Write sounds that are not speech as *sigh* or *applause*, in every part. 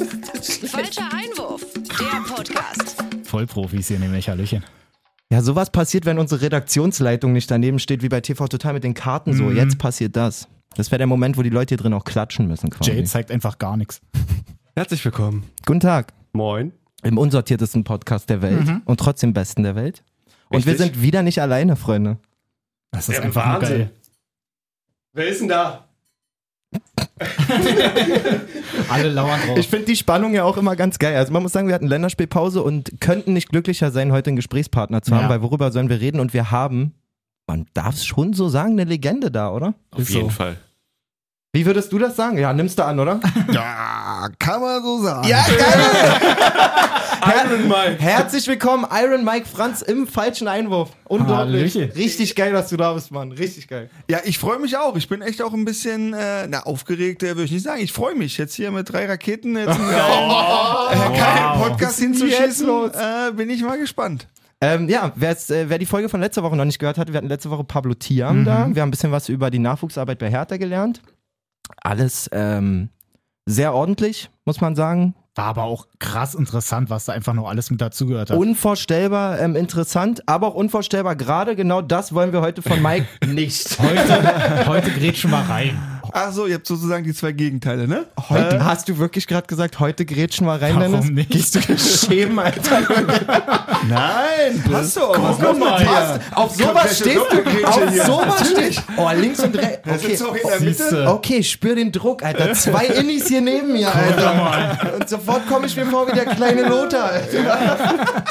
*laughs* Falscher Einwurf, der Podcast. Vollprofis hier nämlich, Hallöchen. Ja, sowas passiert, wenn unsere Redaktionsleitung nicht daneben steht, wie bei TV Total mit den Karten so. Jetzt passiert das. Das wäre der Moment, wo die Leute hier drin auch klatschen müssen quasi. Jay zeigt einfach gar nichts. *laughs* Herzlich willkommen. Guten Tag. Moin. Im unsortiertesten Podcast der Welt und trotzdem besten der Welt. Und wir sind wieder nicht alleine, Freunde. Das ist Ja, einfach Wahnsinn. geil. Wer ist denn da? *laughs* Alle lauern drauf. Ich finde die Spannung ja auch immer ganz geil. Also man muss sagen, wir hatten Länderspielpause und könnten nicht glücklicher sein, heute einen Gesprächspartner zu haben, Ja. weil worüber sollen wir reden? Und wir haben, man darf es schon so sagen, eine Legende da, oder? Auf Ist jeden so. Fall. Wie würdest du das sagen? Ja, nimmst du an, oder? *laughs* Ja, kann man so sagen. Ja, geil! *laughs* Iron Mike. Herzlich willkommen, Iron Mike Franz im falschen Einwurf. Unglaublich. Hallöchen. Richtig geil, dass du da bist, Mann. Richtig geil. Ja, ich freue mich auch. Ich bin echt auch ein bisschen, äh, na, aufgeregt, äh, würde ich nicht sagen. Ich freue mich, jetzt hier mit drei Raketen jetzt *laughs* einen geilen, äh, geilen Wow. Podcast hinzuschießen. Äh, bin ich mal gespannt. Ähm, ja, äh, wer die Folge von letzter Woche noch nicht gehört hat, wir hatten letzte Woche Pablo Tiam da. Wir haben ein bisschen was über die Nachwuchsarbeit bei Hertha gelernt. Alles ähm, sehr ordentlich, muss man sagen. War aber auch krass interessant, was da einfach noch alles mit dazugehört hat. Unvorstellbar ähm, interessant, aber auch unvorstellbar gerade. Genau das wollen wir heute von *laughs* Mike nicht. heute, heute grätschen wir rein. Ach so, ihr habt sozusagen die zwei Gegenteile, ne? Heute, hast du wirklich gerade gesagt, heute grätschen wir rein, Warum Dennis? nicht? Gehst du schämen, Alter? *laughs* Nein, passt doch. Was Guck mal. Was? Auf sowas stehst du? Auf sowas stehst Oh, links und rechts. Okay. in der Mitte. Okay, spür den Druck, Alter. Zwei Innis hier neben mir, Alter. Und sofort komme ich mir vor wie der kleine Lothar, Alter.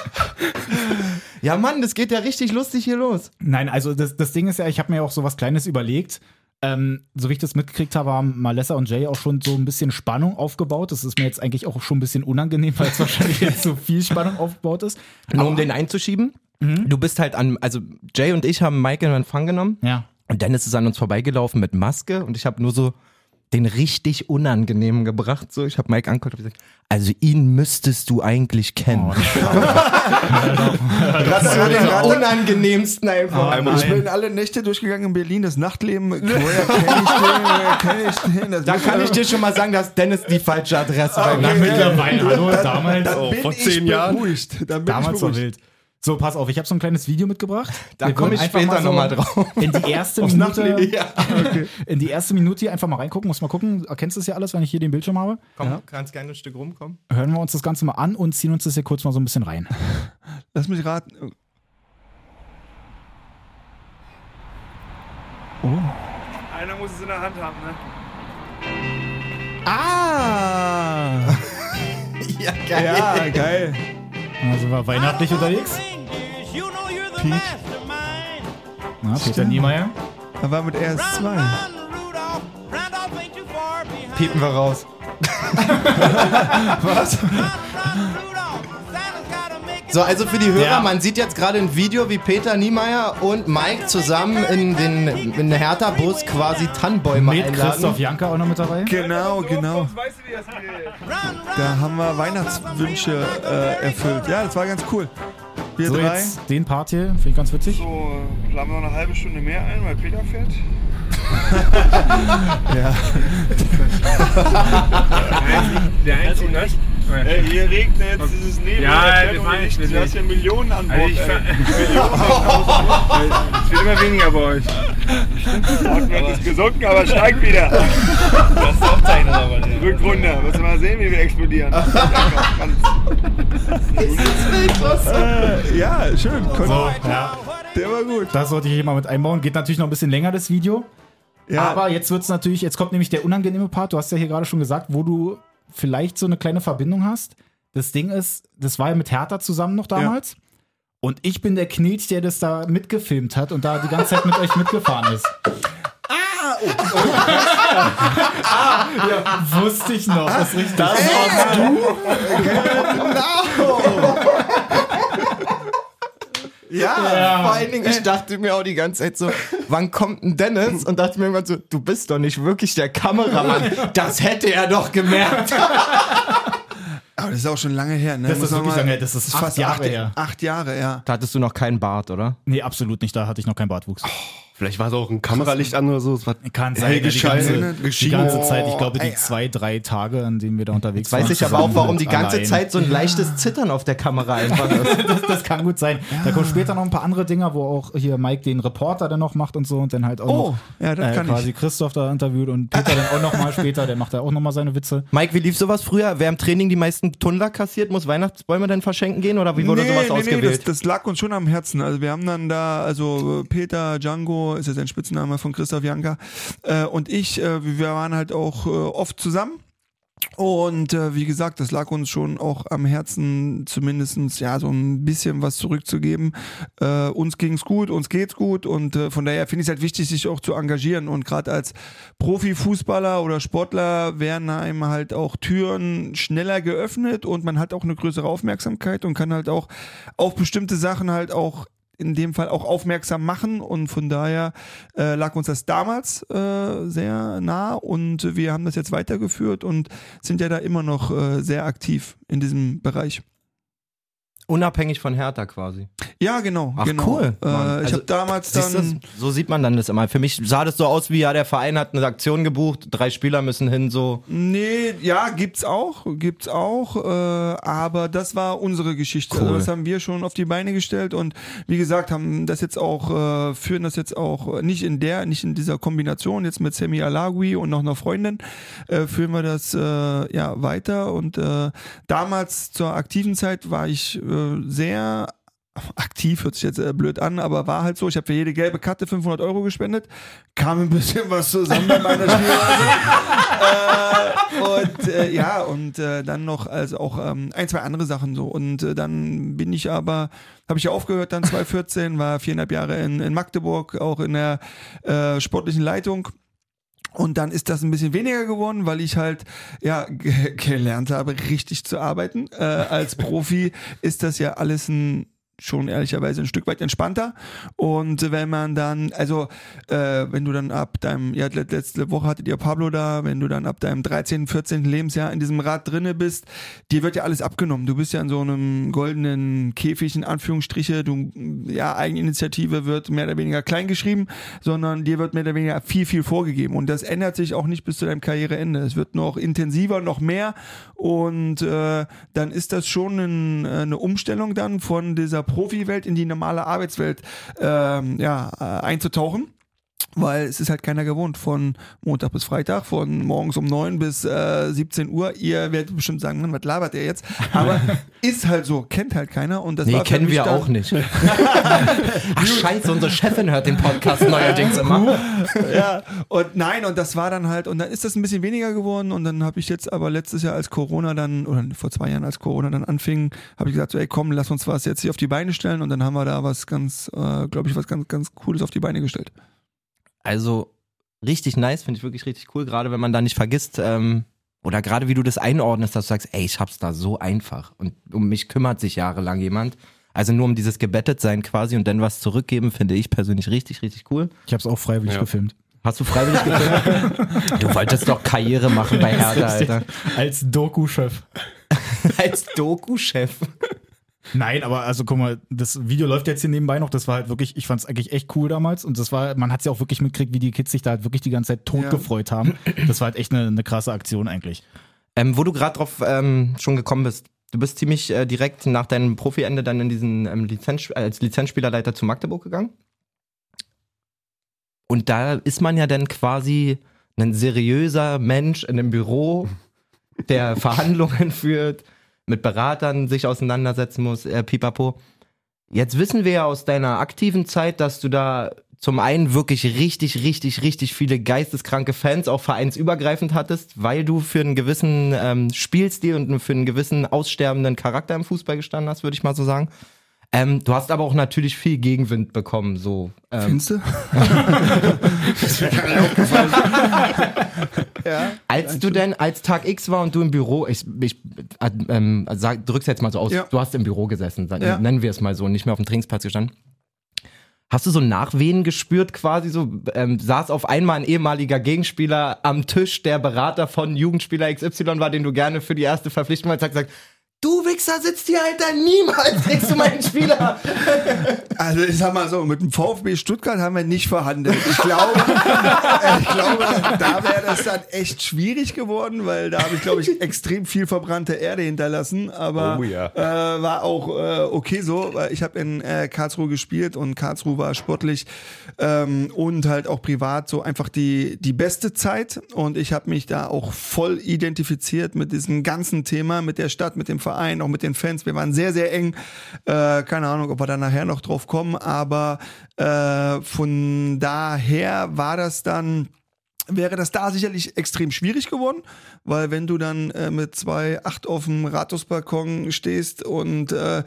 Ja, Mann, das geht ja richtig lustig hier los. Nein, also das, das Ding ist ja, ich habe mir auch so was Kleines überlegt. Ähm, so wie ich das mitgekriegt habe, haben Malessa und Jay auch schon so ein bisschen Spannung aufgebaut. Das ist mir jetzt eigentlich auch schon ein bisschen unangenehm, weil es *laughs* wahrscheinlich jetzt so viel Spannung aufgebaut ist. Nur um den einzuschieben. Du bist halt an, also Jay und ich haben Mike in Empfang genommen. Ja. Und Dennis ist an uns vorbeigelaufen mit Maske und ich habe nur so den richtig unangenehmen gebracht. So, ich habe Mike angeguckt und gesagt, also ihn müsstest du eigentlich kennen. Oh, *laughs* das war den unangenehmsten einfach. Oh, Ich bin alle Nächte durchgegangen in Berlin, das Nachtleben. *laughs* Woher kenne ich den? Woher kenne ich den? Das Da kann ich dir schon mal sagen, dass Dennis die falsche Adresse bei Na, mir mittlerweile, hallo, damals. Bin vor zehn Jahren. beruhigt. Dann bin Damals ich war beruhigt. wild. So, pass auf, ich habe so ein kleines Video mitgebracht. *laughs* Da komme ich später mal so nochmal drauf. In die erste *laughs* Minute. Ja. *laughs* In die erste Minute hier einfach mal reingucken. Muss mal gucken. Erkennst du das ja alles, wenn ich hier den Bildschirm habe? Komm, kannst gerne ein Stück rumkommen. Hören wir uns das Ganze mal an und ziehen uns das hier kurz mal so ein bisschen rein. Lass mich raten. Einer muss es in der Hand haben, ne? Ah! Ja, geil. Ja, geil. Also war weihnachtlich unterwegs. Pete, Na, Peter Niemeyer. er war mit RS2. Piepen wir raus. *laughs* *laughs* *laughs* So, also für die Hörer, Ja. man sieht jetzt gerade ein Video, wie Peter Niemeyer und Mike zusammen in den in Hertha-Bus quasi Tannenbäume Mit einladen. Christoph Janka auch noch mit dabei. Genau, genau. Weißt du, wie das geht? Da haben wir Weihnachtswünsche äh, erfüllt. Ja, das war ganz cool. Wir So, drei. jetzt den Part hier, finde ich ganz witzig. So, planen wir noch eine halbe Stunde mehr ein, weil Peter fährt. *laughs* *laughs* Ja. Der einzige, was? Ey, hier regnet, es ist Nebel, Ja, ohne fahren Licht. nicht Du hast ja Millionen an Bord. Also ich. *laughs* Es wird immer weniger bei euch. Hartmann ist gesunken, aber steigt wieder. *laughs* Das ist aufzeichnet aber nicht. Rück runter. Müssen wir mal sehen, wie wir explodieren. *laughs* Äh, ja, schön. So, ja. Der war gut. Das sollte ich hier mal mit einbauen. Geht natürlich noch ein bisschen länger, das Video. Ja, Aber jetzt wird's natürlich, jetzt kommt nämlich der unangenehme Part. Du hast ja hier gerade schon gesagt, wo du vielleicht so eine kleine Verbindung hast. Das Ding ist, das war ja mit Hertha zusammen noch damals. Und ich bin der Knilch, der das da mitgefilmt hat und da die ganze Zeit mit euch mitgefahren ist. Ah! *laughs* ja, wusste ich noch. Das ist richtig. Das warst du? Ja, vor allen Dingen, ich dachte mir auch die ganze Zeit so, wann kommt denn Dennis? Und dachte mir irgendwann so, du bist doch nicht wirklich der Kameramann. Das hätte er doch gemerkt. aber das ist auch schon lange her. Ne? Das Muss ist wirklich mal- lange her. Das ist acht Jahre acht, her. Acht Jahre, ja. Da hattest du noch keinen Bart, oder? Nee, absolut nicht. Da hatte ich noch keinen Bartwuchs. Vielleicht war es auch ein Kameralicht an oder so. Es war Kann sein, die ganze, die ganze Zeit, ich glaube, die Ey, zwei, drei Tage, an denen wir da unterwegs Jetzt weiß waren. ich aber auch, warum die ganze allein. Zeit so ein leichtes Zittern auf der Kamera einfach ist. *laughs* das, das kann gut sein. Da kommen später noch ein paar andere Dinger, wo auch hier Mike den Reporter dann noch macht und so und dann halt auch Oh, noch ja, das äh, kann quasi ich. Christoph da interviewt und Peter dann auch noch mal *laughs* später, der macht da auch noch mal seine Witze. Mike, wie lief sowas früher? Wer im Training die meisten Tunnler kassiert, muss Weihnachtsbäume dann verschenken gehen oder wie wurde sowas ausgewählt? das, das lag uns schon am Herzen. Also wir haben dann da, also Peter Django ist ja sein Spitzname von Christoph Janka äh, und ich, äh, wir waren halt auch äh, oft zusammen. Und äh, wie gesagt, das lag uns schon auch am Herzen, zumindestens ja so ein bisschen was zurückzugeben. Äh, uns ging's gut, uns geht's gut und äh, von daher finde ich es halt wichtig, sich auch zu engagieren. Und gerade als Profifußballer oder Sportler werden einem halt auch Türen schneller geöffnet und man hat auch eine größere Aufmerksamkeit und kann halt auch auf bestimmte Sachen halt auch in dem Fall auch aufmerksam machen und von daher äh, lag uns das damals äh, sehr nah und wir haben das jetzt weitergeführt und sind ja da immer noch äh, sehr aktiv in diesem Bereich. Unabhängig von Hertha quasi. Ja, genau. Ach, genau. cool, Äh, Mann. ich Also, habe damals dann so sieht man dann das immer. Für mich sah das so aus, wie ja, der Verein hat eine Aktion gebucht, drei Spieler müssen hin, so. Nee, ja, gibt's auch, gibt's auch, äh, aber das war unsere Geschichte. Cool. Also das haben wir schon auf die Beine gestellt und wie gesagt, haben das jetzt auch, äh, führen das jetzt auch nicht in der, nicht in dieser Kombination jetzt mit Semi Alagui und noch einer Freundin, äh, führen wir das äh, ja weiter und äh, damals zur aktiven Zeit war ich äh, sehr aktiv, hört sich jetzt äh, blöd an, aber war halt so, ich habe für jede gelbe Karte 500 Euro gespendet, kam ein bisschen was zusammen bei meiner Spielweise. *laughs* äh, und äh, ja, und äh, dann noch also auch ähm, ein, zwei andere Sachen so. Und äh, dann bin ich aber, habe ich ja aufgehört dann *laughs* 2014, war viereinhalb Jahre in, in Magdeburg, auch in der sportlichen Leitung. Und dann ist das ein bisschen weniger geworden, weil ich halt ja ge gelernt habe, richtig zu arbeiten. Äh, als Profi ist das ja alles ein schon ehrlicherweise ein Stück weit entspannter. Und wenn man dann, also äh, wenn du dann ab deinem, ja let- letzte Woche hattet ihr Pablo da, wenn du dann ab deinem 13., 14. Lebensjahr in diesem Rad drinne bist, dir wird ja alles abgenommen. Du bist ja in so einem goldenen Käfig, in Anführungsstriche, du, ja, Eigeninitiative wird mehr oder weniger klein geschrieben, sondern dir wird mehr oder weniger viel, viel vorgegeben. Und das ändert sich auch nicht bis zu deinem Karriereende. Es wird noch intensiver, noch mehr und äh, dann ist das schon ein, eine Umstellung dann von dieser Profi-Welt in die normale Arbeitswelt ähm, ja, äh, einzutauchen. Weil es ist halt keiner gewohnt von Montag bis Freitag, von morgens um 9 bis äh, 17 Uhr. Ihr werdet bestimmt sagen, Mann, was labert der jetzt? Aber *laughs* ist halt so, kennt halt keiner. Und das Nee, war kennen wir auch nicht. *laughs* Ach scheiße, unsere Chefin hört den Podcast neuerdings immer. ja, und nein, und das war dann halt, und dann ist das ein bisschen weniger geworden und dann habe ich jetzt aber letztes Jahr, als Corona dann, oder vor zwei Jahren, als Corona dann anfing, habe ich gesagt, so, ey komm, lass uns was jetzt hier auf die Beine stellen und dann haben wir da was ganz, äh, glaube ich, was ganz, ganz Cooles auf die Beine gestellt. Also richtig nice, finde ich wirklich richtig cool, gerade wenn man da nicht vergisst, ähm, oder gerade wie du das einordnest, dass du sagst, ey, ich hab's da so einfach und um mich kümmert sich jahrelang jemand. Also nur um dieses Gebettetsein quasi und dann was zurückgeben, finde ich persönlich richtig, richtig cool. Ich habe es auch freiwillig Ja. gefilmt. Hast du freiwillig gefilmt? *laughs* du wolltest doch Karriere machen bei *laughs* Hertha, Alter. Als Doku-Chef. *laughs* Als Doku-Chef. Nein, aber also guck mal, das Video läuft jetzt hier nebenbei noch. Das war halt wirklich, ich fand es eigentlich echt cool damals. Und das war, man hat ja auch wirklich mitgekriegt, wie die Kids sich da halt wirklich die ganze Zeit tot Ja. gefreut haben. Das war halt echt eine, eine krasse Aktion eigentlich. Ähm, wo du gerade drauf ähm, schon gekommen bist, du bist ziemlich äh, direkt nach deinem Profiende dann in diesen ähm, Lizenz, als Lizenzspielerleiter zu Magdeburg gegangen. Und da ist man ja dann quasi ein seriöser Mensch in einem Büro, der Verhandlungen *laughs* führt, mit Beratern sich auseinandersetzen muss, äh, pipapo. Jetzt wissen wir ja aus deiner aktiven Zeit, dass du da zum einen wirklich richtig, richtig, richtig viele geisteskranke Fans, auch vereinsübergreifend hattest, weil du für einen gewissen ähm, Spielstil und für einen gewissen aussterbenden Charakter im Fußball gestanden hast, würde ich mal so sagen. Ähm, du hast aber auch natürlich viel Gegenwind bekommen, so. Ähm, Findest du? *laughs* *laughs* ja. als du denn, als Tag X war und du im Büro, ich, ich äh, ähm, sag, drück's jetzt mal so aus, Ja. du hast im Büro gesessen, dann Ja. nennen wir es mal so, nicht mehr auf dem Trainingsplatz gestanden. Hast du so Nachwehen gespürt quasi so? Ähm, saß auf einmal ein ehemaliger Gegenspieler am Tisch, der Berater von Jugendspieler XY war, den du gerne für die erste Verpflichtung hast, hat gesagt, Du Wichser sitzt hier, Alter, niemals kriegst du meinen Spieler. *laughs* Also ich sag mal so, mit dem VfB Stuttgart haben wir nicht verhandelt. Ich glaube, *laughs* ich glaube da wäre das dann echt schwierig geworden, weil da habe ich, glaube ich, extrem viel verbrannte Erde hinterlassen. Aber Oh ja. äh, war auch äh, okay so, weil ich habe in äh, Karlsruhe gespielt und Karlsruhe war sportlich ähm, und halt auch privat so einfach die, die beste Zeit. Und ich habe mich da auch voll identifiziert mit diesem ganzen Thema, mit der Stadt, mit dem Verein, auch mit den Fans. Wir waren sehr, sehr eng. Äh, keine Ahnung, ob wir da nachher noch drauf kommen, aber äh, von daher war das dann wäre das da sicherlich extrem schwierig geworden, weil wenn du dann äh, mit zwei acht auf dem Rathausbalkon stehst und äh,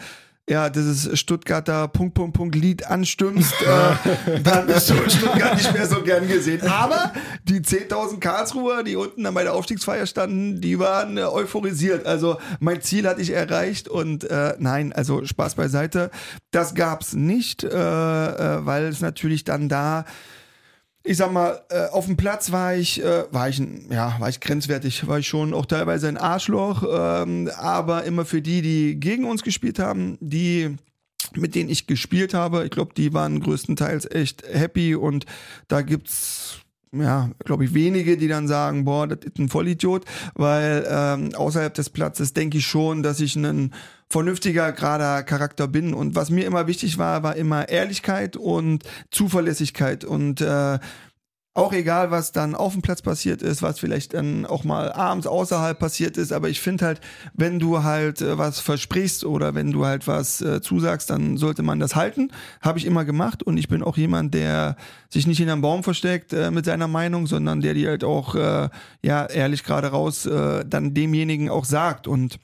ja, dieses Stuttgarter Punkt, Punkt, Punkt Lied anstimmst, äh, *laughs* dann bist du in Stuttgart nicht mehr so gern gesehen. Aber die 10.000 Karlsruher, die unten dann bei der Aufstiegsfeier standen, die waren äh, euphorisiert. Also mein Ziel hatte ich erreicht und äh, nein, also Spaß beiseite. Das gab's nicht, äh, äh, weil es natürlich dann da ich sag mal, äh, auf dem Platz war ich, äh, war ich, ja, war ich grenzwertig, war ich schon auch teilweise ein Arschloch, ähm, aber immer für die, die gegen uns gespielt haben, die mit denen ich gespielt habe, ich glaube, die waren größtenteils echt happy und da gibt's ja, glaube ich, wenige, die dann sagen, boah, das ist ein Vollidiot, weil ähm, außerhalb des Platzes denke ich schon, dass ich ein vernünftiger, gerader Charakter bin. Und was mir immer wichtig war, war immer Ehrlichkeit und Zuverlässigkeit. Und äh, auch egal, was dann auf dem Platz passiert ist, was vielleicht dann auch mal abends außerhalb passiert ist, aber ich finde halt, wenn du halt äh, was versprichst oder wenn du halt was äh, zusagst, dann sollte man das halten. Habe ich immer gemacht und ich bin auch jemand, der sich nicht hinterm Baum versteckt äh, mit seiner Meinung, sondern der die halt auch äh, ja ehrlich gerade raus äh, dann demjenigen auch sagt und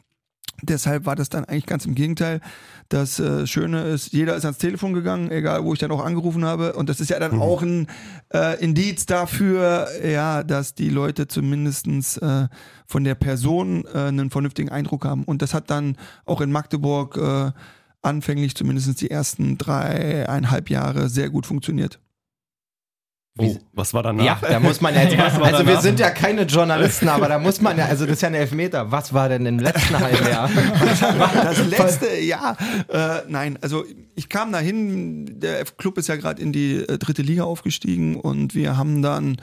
Deshalb war das dann eigentlich ganz im Gegenteil. Das äh, Schöne ist, jeder ist ans Telefon gegangen, egal wo ich dann auch angerufen habe. Und das ist ja dann auch ein äh, Indiz dafür, ja, dass die Leute zumindestens äh, von der Person äh, einen vernünftigen Eindruck haben. Und das hat dann auch in Magdeburg äh, anfänglich zumindest die ersten dreieinhalb Jahre sehr gut funktioniert. Oh, was war danach? Ja, da muss man ja jetzt *laughs* also wir sind ja keine Journalisten, aber da muss man ja, also das ist ja ein Elfmeter. Was war denn im letzten *laughs* Halbjahr? Das *laughs* letzte Jahr. Äh, nein, also ich kam dahin, der Club ist ja gerade in die äh, dritte Liga aufgestiegen und wir haben dann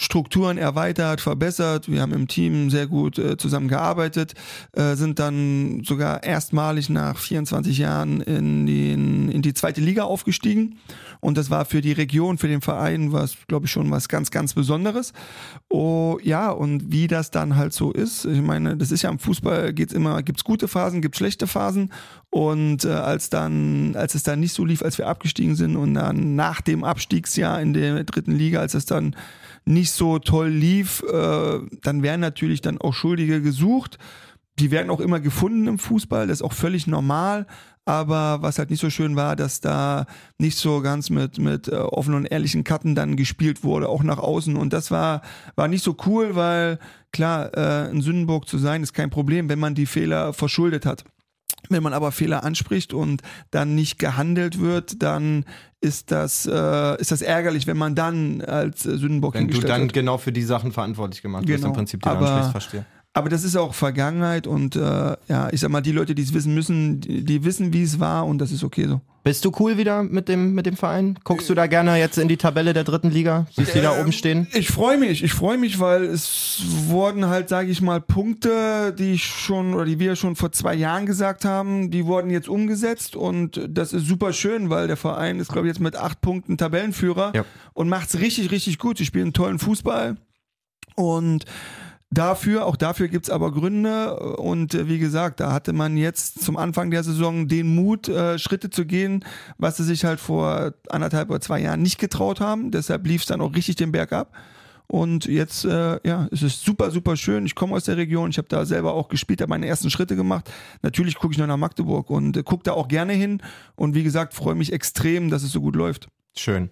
Strukturen erweitert, verbessert. Wir haben im Team sehr gut äh, zusammengearbeitet, äh, sind dann sogar erstmalig nach 24 Jahren in, den, in die zweite Liga aufgestiegen. Und das war für die Region, für den Verein, was, glaube ich, schon was ganz, ganz Besonderes. Oh, ja, und wie das dann halt so ist, ich meine, das ist ja im Fußball, geht's immer, gibt's gute Phasen, gibt's schlechte Phasen. Und äh, als dann, als es dann nicht so lief, als wir abgestiegen sind und dann nach dem Abstiegsjahr in der dritten Liga, als es dann nicht so toll lief, äh, dann werden natürlich dann auch Schuldige gesucht. Die werden auch immer gefunden im Fußball, das ist auch völlig normal. Aber was halt nicht so schön war, dass da nicht so ganz mit, mit äh, offenen und ehrlichen Karten dann gespielt wurde, auch nach außen. Und das war, war nicht so cool, weil klar, äh, ein Sündenbock zu sein ist kein Problem, wenn man die Fehler verschuldet hat. Wenn man aber Fehler anspricht und dann nicht gehandelt wird, dann ist das, äh, ist das ärgerlich, wenn man dann als äh, Sündenbock Wenn du hingestellt dann wird. genau für die Sachen verantwortlich gemacht wirst, Genau. im Prinzip die du Aber- ansprichst, verstehe. Aber das ist auch Vergangenheit und äh, ja, ich sag mal, die Leute, die es wissen müssen, die, die wissen, wie es war und das ist okay so. Bist du cool wieder mit dem, mit dem Verein? Guckst du da gerne jetzt in die Tabelle der dritten Liga? Siehst du die da oben stehen? Ich freue mich, ich freue mich, weil es wurden halt, sage ich mal, Punkte, die ich schon oder die wir schon vor zwei Jahren gesagt haben, die wurden jetzt umgesetzt und das ist super schön, weil der Verein ist, glaube ich, jetzt mit acht Punkten Tabellenführer Ja. und macht's richtig, richtig gut. Sie spielen tollen Fußball und Dafür, auch dafür gibt's aber Gründe und äh, wie gesagt, da hatte man jetzt zum Anfang der Saison den Mut, äh, Schritte zu gehen, was sie sich halt vor anderthalb oder zwei Jahren nicht getraut haben. Deshalb lief's dann auch richtig den Berg ab. Und jetzt, äh, ja, es ist super, super schön. Ich komme aus der Region, ich habe da selber auch gespielt, habe meine ersten Schritte gemacht. Natürlich gucke ich noch nach Magdeburg und äh, gucke da auch gerne hin. Und wie gesagt, freue mich extrem, dass es so gut läuft. Schön.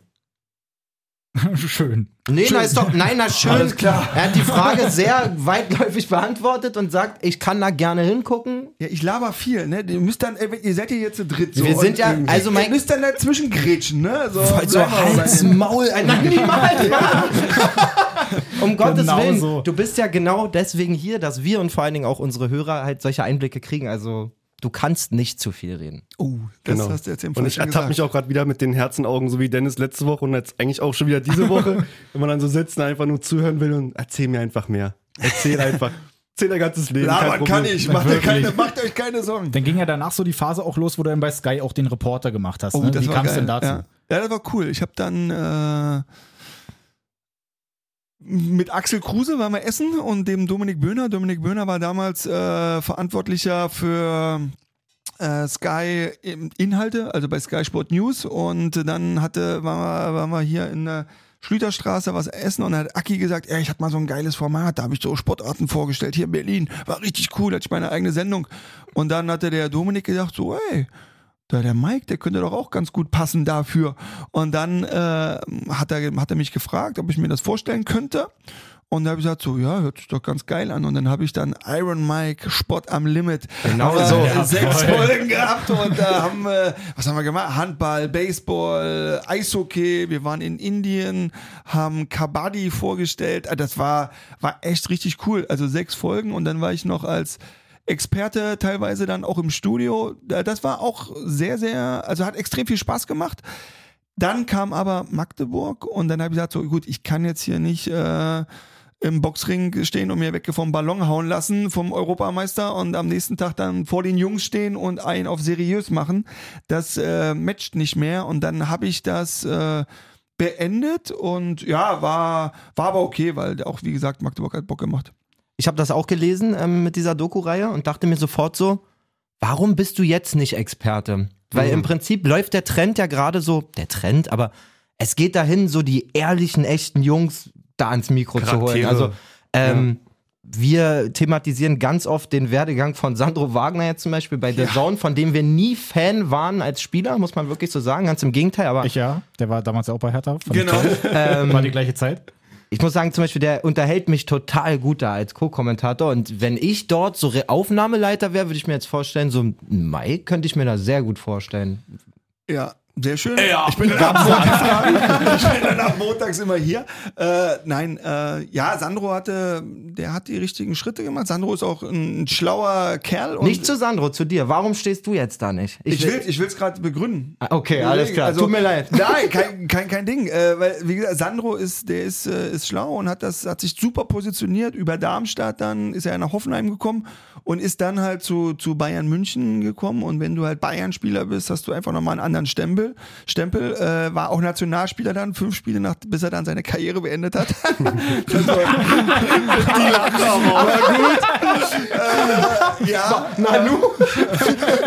*laughs* Schön. Nee, na ist doch, nein, na *laughs* schön. Alles klar. Er hat die Frage sehr weitläufig beantwortet und sagt, ich kann da gerne hingucken. Ja, ich laber viel, ne? Ihr müsst dann, ey, ihr seid ja jetzt zu dritt. So, Wir sind ja- äh, also mein- ihr müsst dann dazwischen grätschen, ne? So, So bleiben wir Hals, Maul, äh, nein, niemals. *laughs* um Gottes Genau Willen, so. du bist ja genau deswegen hier, dass wir und vor allen Dingen auch unsere Hörer halt solche Einblicke kriegen. Also du kannst nicht zu viel reden. Oh, das Genau. hast du jetzt im Und ich ertappe mich auch gerade wieder mit den Herzenaugen, so wie Dennis letzte Woche und jetzt eigentlich auch schon wieder diese Woche, *laughs* wenn man dann so sitzt und einfach nur zuhören will und erzähl mir einfach mehr. Erzähl einfach. Erzähl dein ganzes Leben. kein Labern kann ich, macht, keine, macht euch keine Sorgen. Dann ging ja danach so die Phase auch los, wo du dann bei Sky auch den Reporter gemacht hast. Oh, ne? das Wie kam es denn dazu? Ja. ja, das war cool. Ich habe dann äh, mit Axel Kruse waren wir essen und dem Dominik Böhner. Dominik Böhner war damals äh, Verantwortlicher für äh, Sky Inhalte, also bei Sky Sport News. Und dann hatte, waren, wir, waren wir hier in der Schlüterstraße was essen und dann hat Aki gesagt, ey, ich hatte mal so ein geiles Format, da habe ich so Sportarten vorgestellt, hier in Berlin, war richtig cool, hatte ich meine eigene Sendung. Und dann hatte der Dominik gesagt, so, ey, da der Mike, der könnte doch auch ganz gut passen dafür. Und dann äh, hat, er, hat er mich gefragt, ob ich mir das vorstellen könnte. Und da habe ich gesagt, so, ja, hört sich doch ganz geil an. Und dann habe ich dann Iron Mike, Sport am Limit. Genau so. Ja, sechs voll. Folgen gehabt und da haben wir, was haben wir gemacht? Handball, Baseball, Eishockey. Wir waren in Indien, haben Kabaddi vorgestellt. Ah, Das war, war echt richtig cool. Also sechs Folgen und dann war ich noch als Experte teilweise dann auch im Studio. Da- Das war auch sehr, sehr, also hat extrem viel Spaß gemacht. Dann kam aber Magdeburg und dann habe ich gesagt, so gut, ich kann jetzt hier nicht äh, im Boxring stehen und mir weg vom Ballon hauen lassen vom Europameister und am nächsten Tag dann vor den Jungs stehen und einen auf seriös machen. Das äh, matcht nicht mehr und dann habe ich das äh, beendet und ja, war, war aber okay, weil auch, wie gesagt, Magdeburg hat Bock gemacht. Ich habe das auch gelesen ähm, mit dieser Doku-Reihe und dachte mir sofort so, warum bist du jetzt nicht Experte? Weil im Prinzip läuft der Trend ja gerade so, der Trend, aber es geht dahin, so die ehrlichen, echten Jungs da ans Mikro zu holen. Charaktere. Also ähm, wir thematisieren ganz oft den Werdegang von Sandro Wagner jetzt zum Beispiel bei The Zone, von dem wir nie Fan waren als Spieler, muss man wirklich so sagen. Ganz im Gegenteil, aber Ich ja, der war damals ja auch bei Hertha. Genau. Ähm, War die gleiche Zeit. Ich muss sagen, zum Beispiel, der unterhält mich total gut da als Co-Kommentator. Und wenn ich dort so Aufnahmeleiter wäre, würde ich mir jetzt vorstellen, so ein Mai könnte ich mir da sehr gut vorstellen. Ja, sehr schön. Ich bin dann ab *laughs* montags, ich bin dann ab montags immer hier. Äh, nein, äh, ja, Sandro hatte, der hat die richtigen Schritte gemacht. Sandro ist auch ein schlauer Kerl. Und Nicht zu Sandro, zu dir. Warum stehst du jetzt da nicht? ich will ich will's gerade begründen. Ah, Okay, alles klar. Also, Tut mir leid. *laughs* Nein, kein, kein, kein Ding. Äh, weil, wie gesagt, Sandro ist, der ist, äh, ist schlau und hat das, hat sich super positioniert. Über Darmstadt dann ist er nach Hoffenheim gekommen und ist dann halt zu, zu Bayern München gekommen. Und wenn du halt Bayern-Spieler bist, hast du einfach nochmal einen anderen Stempel. Stempel äh, war auch Nationalspieler dann, fünf Spiele nach, bis er dann seine Karriere beendet hat. *laughs* das war, die lachen aber gut. Äh, ja. Nanu?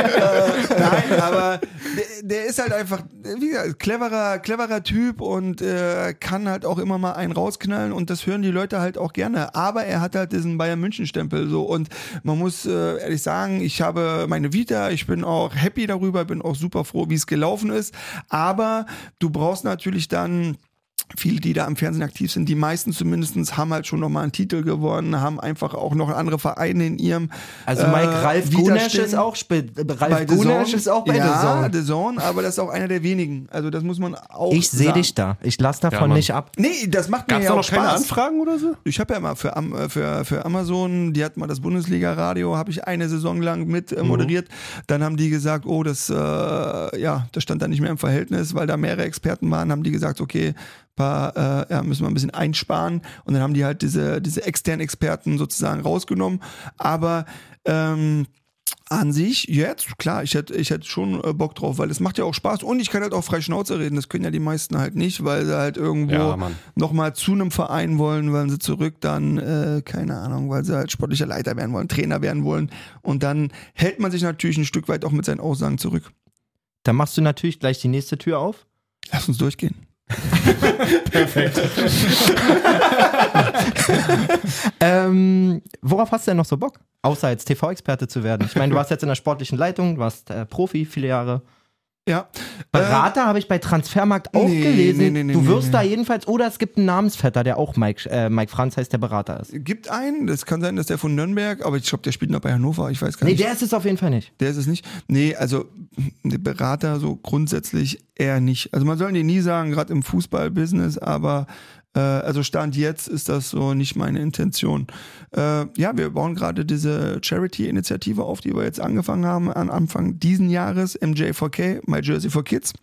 Äh, nein, aber der, der ist halt einfach, wie gesagt, cleverer, cleverer Typ und äh, kann halt auch immer mal einen rausknallen und das hören die Leute halt auch gerne. Aber er hat halt diesen Bayern München Stempel so und man muss äh, ehrlich sagen, ich habe meine Vita, ich bin auch happy darüber, bin auch super froh, wie es gelaufen ist. Aber du brauchst natürlich dann viele, die da am Fernsehen aktiv sind, die meisten zumindest haben halt schon nochmal einen Titel gewonnen, haben einfach auch noch andere Vereine in ihrem Also Mike äh, Ralf Gunesch ist auch. Bei Ralf Gunesch ist auch bei ja, The Zone. Aber das ist auch einer der wenigen. Also das muss man auch Ich sehe dich da. Ich lass davon Mann. nicht ab. Nee, das macht mir Gab's ja da auch noch keine Spaß. Anfragen oder so? Ich habe ja mal für, äh, für, für Amazon, die hat mal das Bundesliga-Radio, habe ich eine Saison lang mit äh, moderiert. Dann haben die gesagt, oh, das, äh, ja, das stand da nicht mehr im Verhältnis, weil da mehrere Experten waren, haben die gesagt, okay, paar, äh, ja, müssen wir ein bisschen einsparen. Und dann haben die halt diese, diese externen Experten sozusagen rausgenommen. Aber ähm, an sich jetzt, klar, ich hätte ich hätte schon äh, Bock drauf, weil es macht ja auch Spaß und ich kann halt auch frei Schnauze reden. Das können ja die meisten halt nicht, weil sie halt irgendwo Ja, nochmal zu einem Verein wollen, wollen sie zurück dann, äh, keine Ahnung, weil sie halt sportlicher Leiter werden wollen, Trainer werden wollen. Und dann hält man sich natürlich ein Stück weit auch mit seinen Aussagen zurück. Dann machst du natürlich gleich die nächste Tür auf. Lass uns durchgehen. Ähm, worauf hast du denn noch so Bock? Außer als TV-Experte zu werden. Ich meine, du warst jetzt in der sportlichen Leitung, du warst äh, Profi viele Jahre. Ja. Berater habe ich bei Transfermarkt auch nee, gelesen. nee, nee, nee, du nee, wirst nee. da jedenfalls, oder es gibt einen Namensvetter, der auch Mike, äh, Mike Franz heißt, der Berater ist. Gibt einen, das kann sein, dass der von Nürnberg, aber ich glaube, der spielt noch bei Hannover, ich weiß gar Nee, nicht. der ist es auf jeden Fall nicht. Der ist es nicht. Nee, also der Berater so grundsätzlich eher nicht. Also man soll dir nie sagen, gerade im Fußballbusiness, aber Äh, also Stand jetzt ist das so nicht meine Intention. Äh, ja, wir bauen gerade diese Charity-Initiative auf, die wir jetzt angefangen haben an Anfang diesen Jahres, MJ4K, My Jersey for Kids.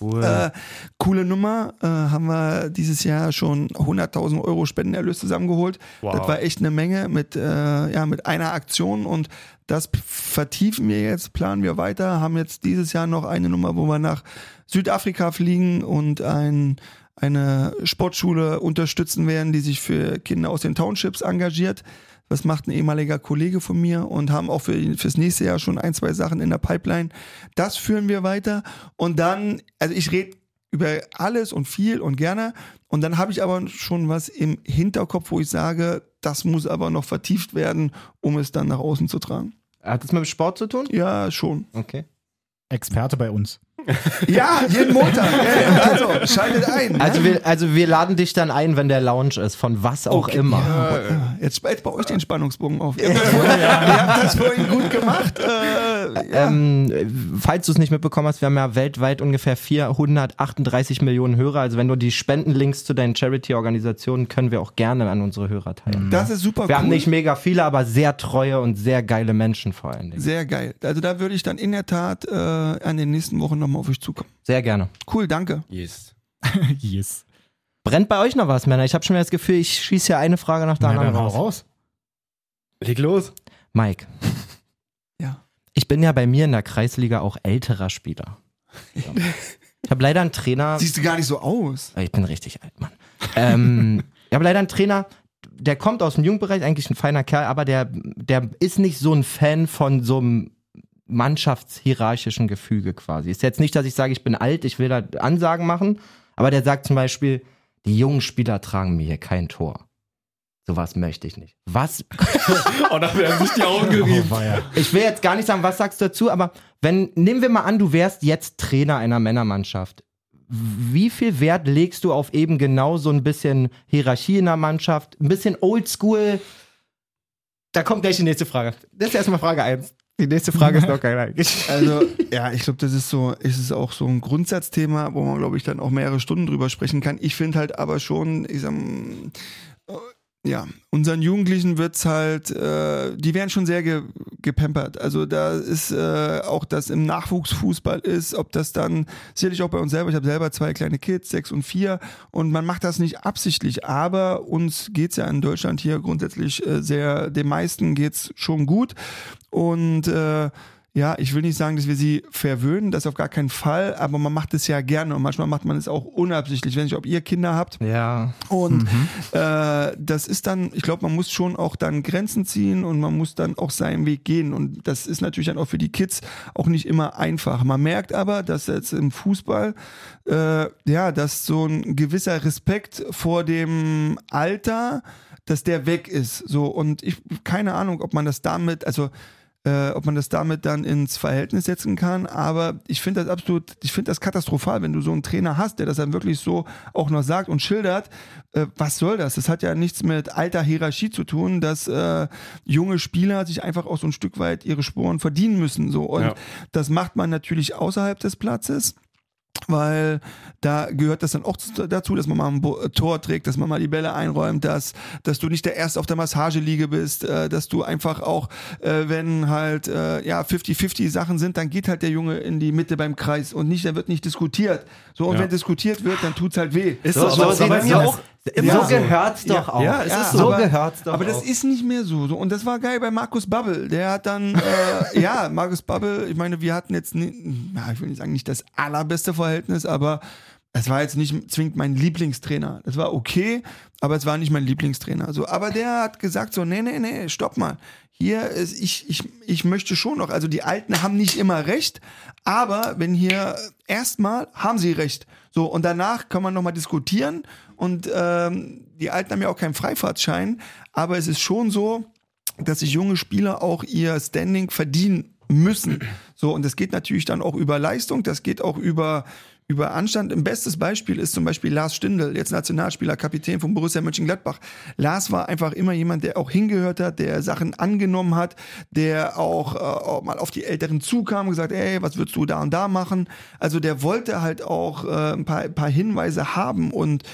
Cool. Äh, coole Nummer, äh, haben wir dieses Jahr schon 100.000 Euro Spendenerlös zusammengeholt. Wow. Das war echt eine Menge mit, äh, ja, mit einer Aktion und das vertiefen wir jetzt, planen wir weiter, haben jetzt dieses Jahr noch eine Nummer, wo wir nach Südafrika fliegen und ein, eine Sportschule unterstützen werden, die sich für Kinder aus den Townships engagiert. Das macht ein ehemaliger Kollege von mir und haben auch für, fürs nächste Jahr schon ein, zwei Sachen in der Pipeline. Das führen wir weiter. Und dann, also ich rede über alles und viel und gerne. Und dann habe ich aber schon was im Hinterkopf, wo ich sage, das muss aber noch vertieft werden, um es dann nach außen zu tragen. Hat das mit dem Sport zu tun? Ja, schon. Okay. Experte bei uns. *laughs* Ja, jeden Montag. Also, schaltet ein. Also ne? wir, also wir laden dich dann ein, wenn der Lounge ist, von was auch Okay, immer. Ja. Jetzt spät bei euch den Spannungsbogen auf. Ihr habt das vorhin, gut gemacht. Äh, ja. Ähm, falls du es nicht mitbekommen hast, wir haben ja weltweit ungefähr 438 Millionen Hörer. Also wenn du die Spendenlinks zu deinen Charity-Organisationen können wir auch gerne an unsere Hörer teilen. das ist super Wir cool. haben nicht mega viele, aber sehr treue und sehr geile Menschen vor allen Dingen. Sehr geil. Also da würde ich dann in der Tat äh, an den nächsten Wochen nochmal auf euch zukommen. Sehr gerne. Cool, danke. Yes. *laughs* yes. Brennt bei euch noch was, Männer? Ich habe schon das Gefühl, ich schieße hier eine Frage nach der anderen raus. raus. Leg los. Mike. *laughs* Ja. Ich bin ja bei mir in der Kreisliga auch älterer Spieler. So. Ich habe leider einen Trainer. Siehst du gar nicht so aus. Ich bin richtig alt, Mann. Ähm, *laughs* ich habe leider einen Trainer, der kommt aus dem Jugendbereich, eigentlich ein feiner Kerl, aber der, der ist nicht so ein Fan von so einem mannschaftshierarchischen Gefüge quasi. Ist jetzt nicht, dass ich sage, ich bin alt, ich will da Ansagen machen, aber der sagt zum Beispiel, die jungen Spieler tragen mir hier kein Tor. Sowas möchte ich nicht. Was? *laughs* Oh, da werden sich die Augen gerieben. Oh. Ich will jetzt gar nicht sagen, was sagst du dazu, aber wenn, nehmen wir mal an, du wärst jetzt Trainer einer Männermannschaft. Wie viel Wert legst du auf eben genau so ein bisschen Hierarchie in der Mannschaft, ein bisschen Oldschool? Da kommt gleich die nächste Frage. Das ist erstmal Frage 1. Die nächste Frage ist noch *laughs* geil eigentlich. Also, ja, ich glaube, das ist so, ist es auch so ein Grundsatzthema, wo man, glaube ich, dann auch mehrere Stunden drüber sprechen kann. Ich finde halt aber schon, ich sag, äh, ja, unseren Jugendlichen wird's halt, äh, die werden schon sehr ge gepampert. Also da ist äh, auch das im Nachwuchsfußball ist, ob das dann, sicherlich auch bei uns selber, ich habe selber zwei kleine Kids, sechs und vier, und man macht das nicht absichtlich, aber uns geht's ja in Deutschland hier grundsätzlich äh, sehr, den meisten geht's schon gut. Und äh, ja, ich will nicht sagen, dass wir sie verwöhnen, das auf gar keinen Fall, aber man macht es ja gerne und manchmal macht man es auch unabsichtlich. Wenn ich, ob ihr Kinder habt, Ja. und äh, das ist dann, ich glaube, man muss schon auch dann Grenzen ziehen und man muss dann auch seinen Weg gehen. Und das ist natürlich dann auch für die Kids auch nicht immer einfach. Man merkt aber, dass jetzt im Fußball, äh, ja, dass so ein gewisser Respekt vor dem Alter, dass der weg ist. So, und ich, keine Ahnung, ob man das damit, also äh, ob man das damit dann ins Verhältnis setzen kann. Aber ich finde das absolut, ich finde das katastrophal, wenn du so einen Trainer hast, der das dann wirklich so auch noch sagt und schildert. Äh, was soll das? Das hat ja nichts mit alter Hierarchie zu tun, dass äh, junge Spieler sich einfach auch so ein Stück weit ihre Sporen verdienen müssen. So. Und Ja. das macht man natürlich außerhalb des Platzes weil da gehört das dann auch zu- dazu, dass man mal ein Bo- Tor trägt, dass man mal die Bälle einräumt, dass, dass du nicht der Erste auf der Massageliege bist, äh, dass du einfach auch, äh, wenn halt äh, ja 50-50 Sachen sind, dann geht halt der Junge in die Mitte beim Kreis und nicht, dann wird nicht diskutiert. So, und Ja. wenn diskutiert wird, dann tut's halt weh. Ist So, so, so aber sieht's bei mir auch. So Ja. gehört's doch Ja, auch. ja, es ist so. so. Aber- gehört's doch Aber das auch. ist nicht mehr so. Und das war geil bei Markus Babbel. Der hat dann, äh, ja, Markus Babbel, ich meine, wir hatten jetzt, nie, ja, ich will nicht sagen, nicht das allerbeste Verhältnis, aber es war jetzt nicht zwingend mein Lieblingstrainer. Das war okay, aber es war nicht mein Lieblingstrainer. So, aber der hat gesagt so, nee, nee, nee, stopp mal. Hier ist, ich, ich, ich möchte schon noch, also die Alten haben nicht immer recht, aber wenn hier erstmal haben sie recht. So, und danach kann man nochmal diskutieren und ähm, die Alten haben ja auch keinen Freifahrtschein, aber es ist schon so, dass sich junge Spieler auch ihr Standing verdienen müssen. So, und das geht natürlich dann auch über Leistung, das geht auch über, über Anstand. Ein bestes Beispiel ist zum Beispiel Lars Stindl, jetzt Nationalspieler, Kapitän von Borussia Mönchengladbach. Lars war einfach immer jemand, der auch hingehört hat, der Sachen angenommen hat, der auch, äh, auch mal auf die Älteren zukam und gesagt, ey, was würdest du da und da machen? Also der wollte halt auch äh, ein, paar, paar Hinweise haben und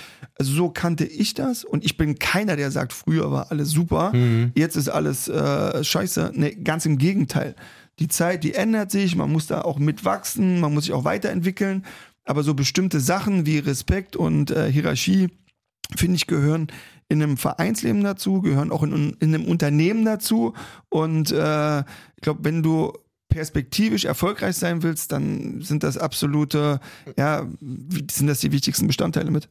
so kannte ich das und ich bin keiner, der sagt, früher war alles super, jetzt ist alles äh, scheiße. Nee, ganz im Gegenteil. Die Zeit, die ändert sich, man muss da auch mitwachsen, man muss sich auch weiterentwickeln. Aber so bestimmte Sachen wie Respekt und äh, Hierarchie, finde ich, gehören in einem Vereinsleben dazu, gehören auch in, in einem Unternehmen dazu. Und äh, ich glaube, wenn du perspektivisch erfolgreich sein willst, dann sind das absolute, ja, sind das die wichtigsten Bestandteile mit.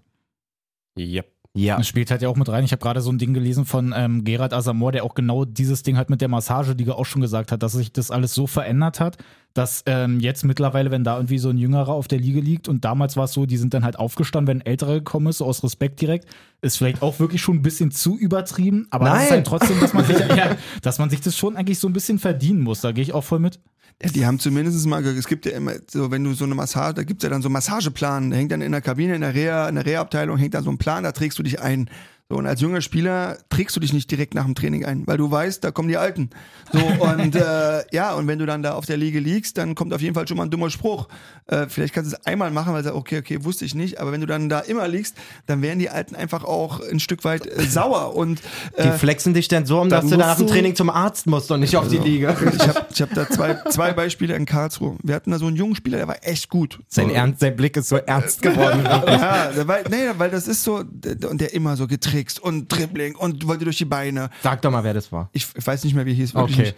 Yep. Ja. Das spielt halt ja auch mit rein. Ich habe gerade so ein Ding gelesen von ähm, Gerard Asamoah, der auch genau dieses Ding halt mit der Massageliga auch schon gesagt hat, dass sich das alles so verändert hat, dass ähm, jetzt mittlerweile, wenn da irgendwie so ein Jüngerer auf der Liege liegt und damals war es so, die sind dann halt aufgestanden, wenn ein Älterer gekommen ist, so aus Respekt direkt, ist vielleicht auch wirklich schon ein bisschen zu übertrieben, aber das ist Nein. halt trotzdem, dass man sich, *laughs* ja, dass man sich das schon eigentlich so ein bisschen verdienen muss. Da gehe ich auch voll mit. Ja, die haben zumindest mal, es gibt ja immer, so wenn du so eine Massage, da gibt's ja dann so einen Massageplan, da hängt dann in der Kabine, in der Reha, in der Reha-Abteilung hängt dann so ein Plan, da trägst du dich ein. So, und als junger Spieler trägst du dich nicht direkt nach dem Training ein, weil du weißt, da kommen die Alten. So, *laughs* und äh, ja, und wenn du dann da auf der Liege liegst, dann kommt auf jeden Fall schon mal ein dummer Spruch. Äh, vielleicht kannst du es einmal machen, weil du sagst, okay, okay, wusste ich nicht, aber wenn du dann da immer liegst, dann werden die Alten einfach auch ein Stück weit äh, sauer und Die äh, flexen dich denn so um, dass dann du nach dem Training zum Arzt musst und nicht auf die Liga. ich habe ich hab da zwei, zwei Beispiele in Karlsruhe. Wir hatten da so einen jungen Spieler, der war echt gut. Sein, so, Ernst, sein Blick ist so ernst geworden. *laughs* Ja, weil, nee, weil das ist so, und der immer so getrickst und Dribbling und wollte durch die Beine. Sag doch mal, wer das war. Ich, ich weiß nicht mehr, wie er hieß, wirklich Okay. nicht.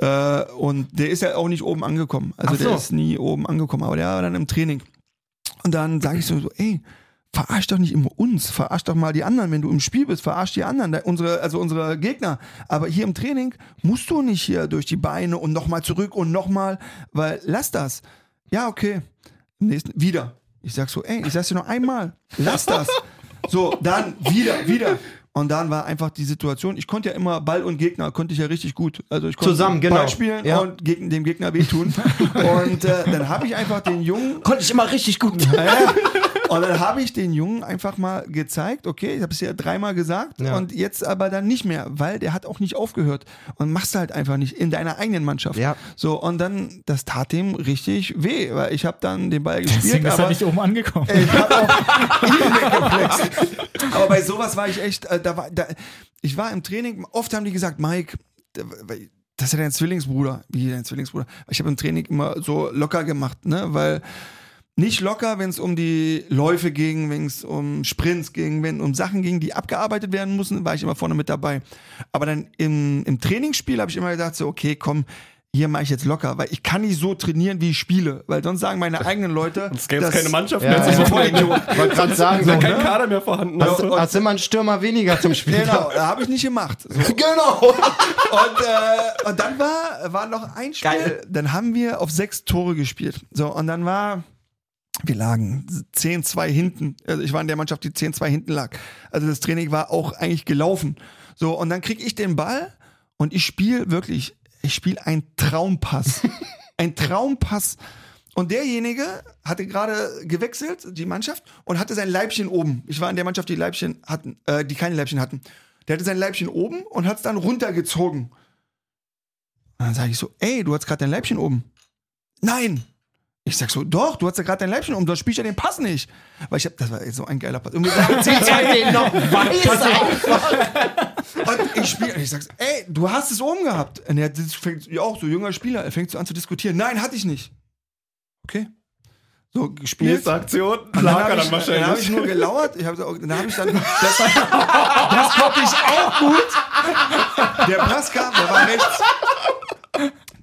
Äh, und der ist ja auch nicht oben angekommen. Also so. der ist nie oben angekommen, aber der war dann im Training. Und dann sage ich so, so, ey, verarsch doch nicht immer uns, verarsch doch mal die anderen, wenn du im Spiel bist, verarsch die anderen, unsere, also unsere Gegner. Aber hier im Training musst du nicht hier durch die Beine und nochmal zurück und nochmal, weil lass das. Ja, okay. Im nächsten, wieder. Ich sag so, ey, ich sag's dir noch einmal, lass das. *laughs* So, dann wieder, wieder. Und dann war einfach die Situation, ich konnte ja immer Ball und Gegner, konnte ich ja richtig gut. Also ich konnte Zusammen, genau. Ball spielen Ja. und gegen, dem Gegner wehtun. *laughs* und äh, dann habe ich einfach den Jungen Konnte ich immer richtig gut. ja. Und dann habe ich den Jungen einfach mal gezeigt, okay, ich habe es ja dreimal gesagt Ja. und jetzt aber dann nicht mehr, weil der hat auch nicht aufgehört und machst halt einfach nicht in deiner eigenen Mannschaft. Ja. So und dann das tat dem richtig weh, weil ich habe dann den Ball gespielt, Deswegen ist er aber nicht oben angekommen. ich hab auch. *laughs* Aber bei sowas war ich echt, äh, da war, da, ich war im Training, oft haben die gesagt, Mike, das ist ja dein Zwillingsbruder. Wie dein Zwillingsbruder? Ich habe im Training immer so locker gemacht, ne, weil nicht locker, wenn es um die Läufe ging, wenn es um Sprints ging, wenn um Sachen ging, die abgearbeitet werden mussten, war ich immer vorne mit dabei. Aber dann im, im Trainingsspiel habe ich immer gedacht, so, okay, komm, hier mache ich jetzt locker, weil ich kann nicht so trainieren, wie ich spiele, weil sonst sagen meine *laughs* eigenen Leute, Es gäbe keine Mannschaft Ja, mehr. ja. Voll Idiot. Wollte *laughs* gerade sagen, so, kein ne? Kader mehr vorhanden. Hast, Ja. hast immer einen Stürmer weniger zum Spiel. Genau, da habe ich nicht gemacht. So. *laughs* Genau. Und, äh, und dann war, war noch ein Spiel, Geil. dann haben wir auf sechs Tore gespielt. So, und dann war, wir lagen 10-2 hinten. Also ich war in der Mannschaft, die 10-2 hinten lag. Also das Training war auch eigentlich gelaufen. So, und dann krieg ich den Ball und ich spiele wirklich, ich spiele einen Traumpass. *laughs* ein Traumpass. Und derjenige hatte gerade gewechselt, die Mannschaft, und hatte sein Leibchen oben. Ich war in der Mannschaft, die Leibchen hatten, äh, die keine Leibchen hatten. Der hatte sein Leibchen oben und hat es dann runtergezogen. Und dann sage ich so, ey, du hast gerade dein Leibchen oben. Nein. Ich sag so, doch, du hast ja gerade dein Leibchen oben, du spielst ja den Pass nicht. Weil ich hab, das war jetzt so ein geiler Pass. 10, 2, *laughs* den noch *laughs* weiß und ich spiele, ich sag, ey, du hast es oben gehabt. Und er fängt, ja auch so junger Spieler, er fängt so an zu diskutieren. Nein, hatte ich nicht. Okay. So gespielt. Nächste Aktion. Dann Lag habe er ich, dann dann hab ich wahrscheinlich. nur gelauert. Ich hab, dann habe ich dann. Das, *laughs* das konnte ich auch gut. Der Pass kam, der war rechts.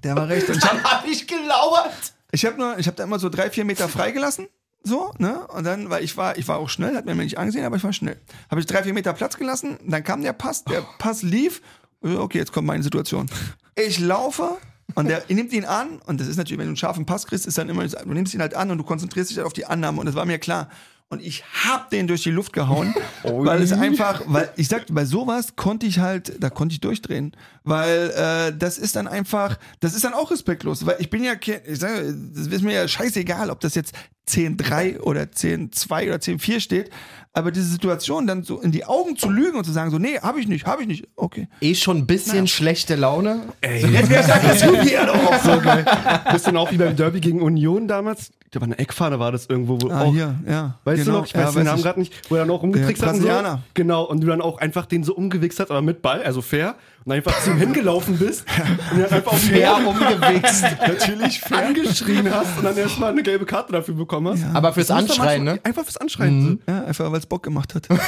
Der war rechts. Und ich habe hab ich gelauert. Ich hab nur, ich habe da immer so drei, vier Meter freigelassen. So, ne? Und dann, weil ich war, ich war auch schnell, hat mir nicht angesehen, aber ich war schnell. Habe ich drei, vier Meter Platz gelassen, dann kam der Pass, der Pass lief. Okay, jetzt kommt meine Situation. Ich laufe und der nimmt ihn an und das ist natürlich, wenn du einen scharfen Pass kriegst, ist dann immer, du nimmst ihn halt an und du konzentrierst dich halt auf die Annahme und das war mir klar. Und ich hab den durch die Luft gehauen, *laughs* weil es einfach, weil ich sag, bei sowas konnte ich halt, da konnte ich durchdrehen, weil äh, das ist dann einfach, das ist dann auch respektlos, weil ich bin ja, ich sage, das ist mir ja scheißegal, ob das jetzt 10-3 oder 10-2 oder 10-4 steht. Aber diese Situation dann so in die Augen zu lügen und zu sagen, so, nee, hab ich nicht, hab ich nicht. Okay. Eh schon ein bisschen schlechte Laune. Jetzt wär's aggressiv hier doch. So geil. Bist du auch wie beim Derby gegen Union damals? Da war eine Eckfahne, war das irgendwo. Wo Ah, auch, hier, ja. Weißt genau. du noch? Ich weiß ja, den weiß Namen gerade nicht, wo er dann auch rumgetrickst Der hat. und So. Genau, und du dann auch einfach den so umgewichst hast, aber mit Ball, also fair, und einfach zu ihm hingelaufen bist und dann einfach auf Fair umgewichst. *laughs* natürlich fair angeschrien hast und dann erstmal eine gelbe Karte dafür bekommen hast. Aber fürs Das Anschreien, ne? Einfach fürs Anschreien. Ja, einfach weil es Bock gemacht hat. *laughs*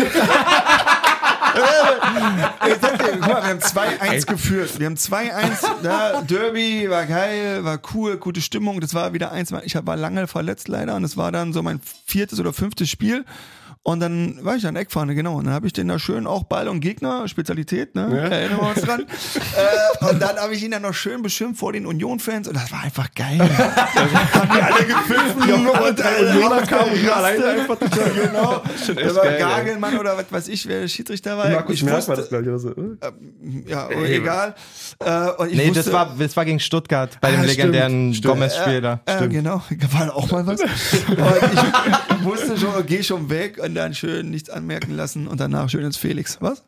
Ich sag dir, guck mal, wir haben 2-1 geführt. Wir haben 2-1, ja, Derby war geil, war cool, gute Stimmung. Das war wieder eins, ich war lange verletzt leider und es war dann so mein viertes oder fünftes Spiel. Und dann war ich an Eckfahne, genau. Und dann habe ich den da schön auch Ball und Gegner, Spezialität, ne? Erinnern wir uns dran. *laughs* äh, und dann habe ich ihn dann noch schön beschimpft vor den Union-Fans und das war einfach geil. *laughs* haben die alle gepfiffen und äh, Unioner kamen hier alleine einfach total. *laughs* Genau. Schon Da echt war geil, ey. Gagelmann oder was weiß ich, wer Schiedsrichter war. Markus ich Schmerz war das, glaube ich. oder So. äh? ja, oh, egal. Äh, und ich Nee, wusste, das war, das war gegen Stuttgart bei dem Ah, legendären stimmt, Gomez-Spiel da. äh, genau, war auch mal was. und ich wusste schon, geh schon weg und dann schön nichts anmerken lassen und danach schön ins Felix. Was?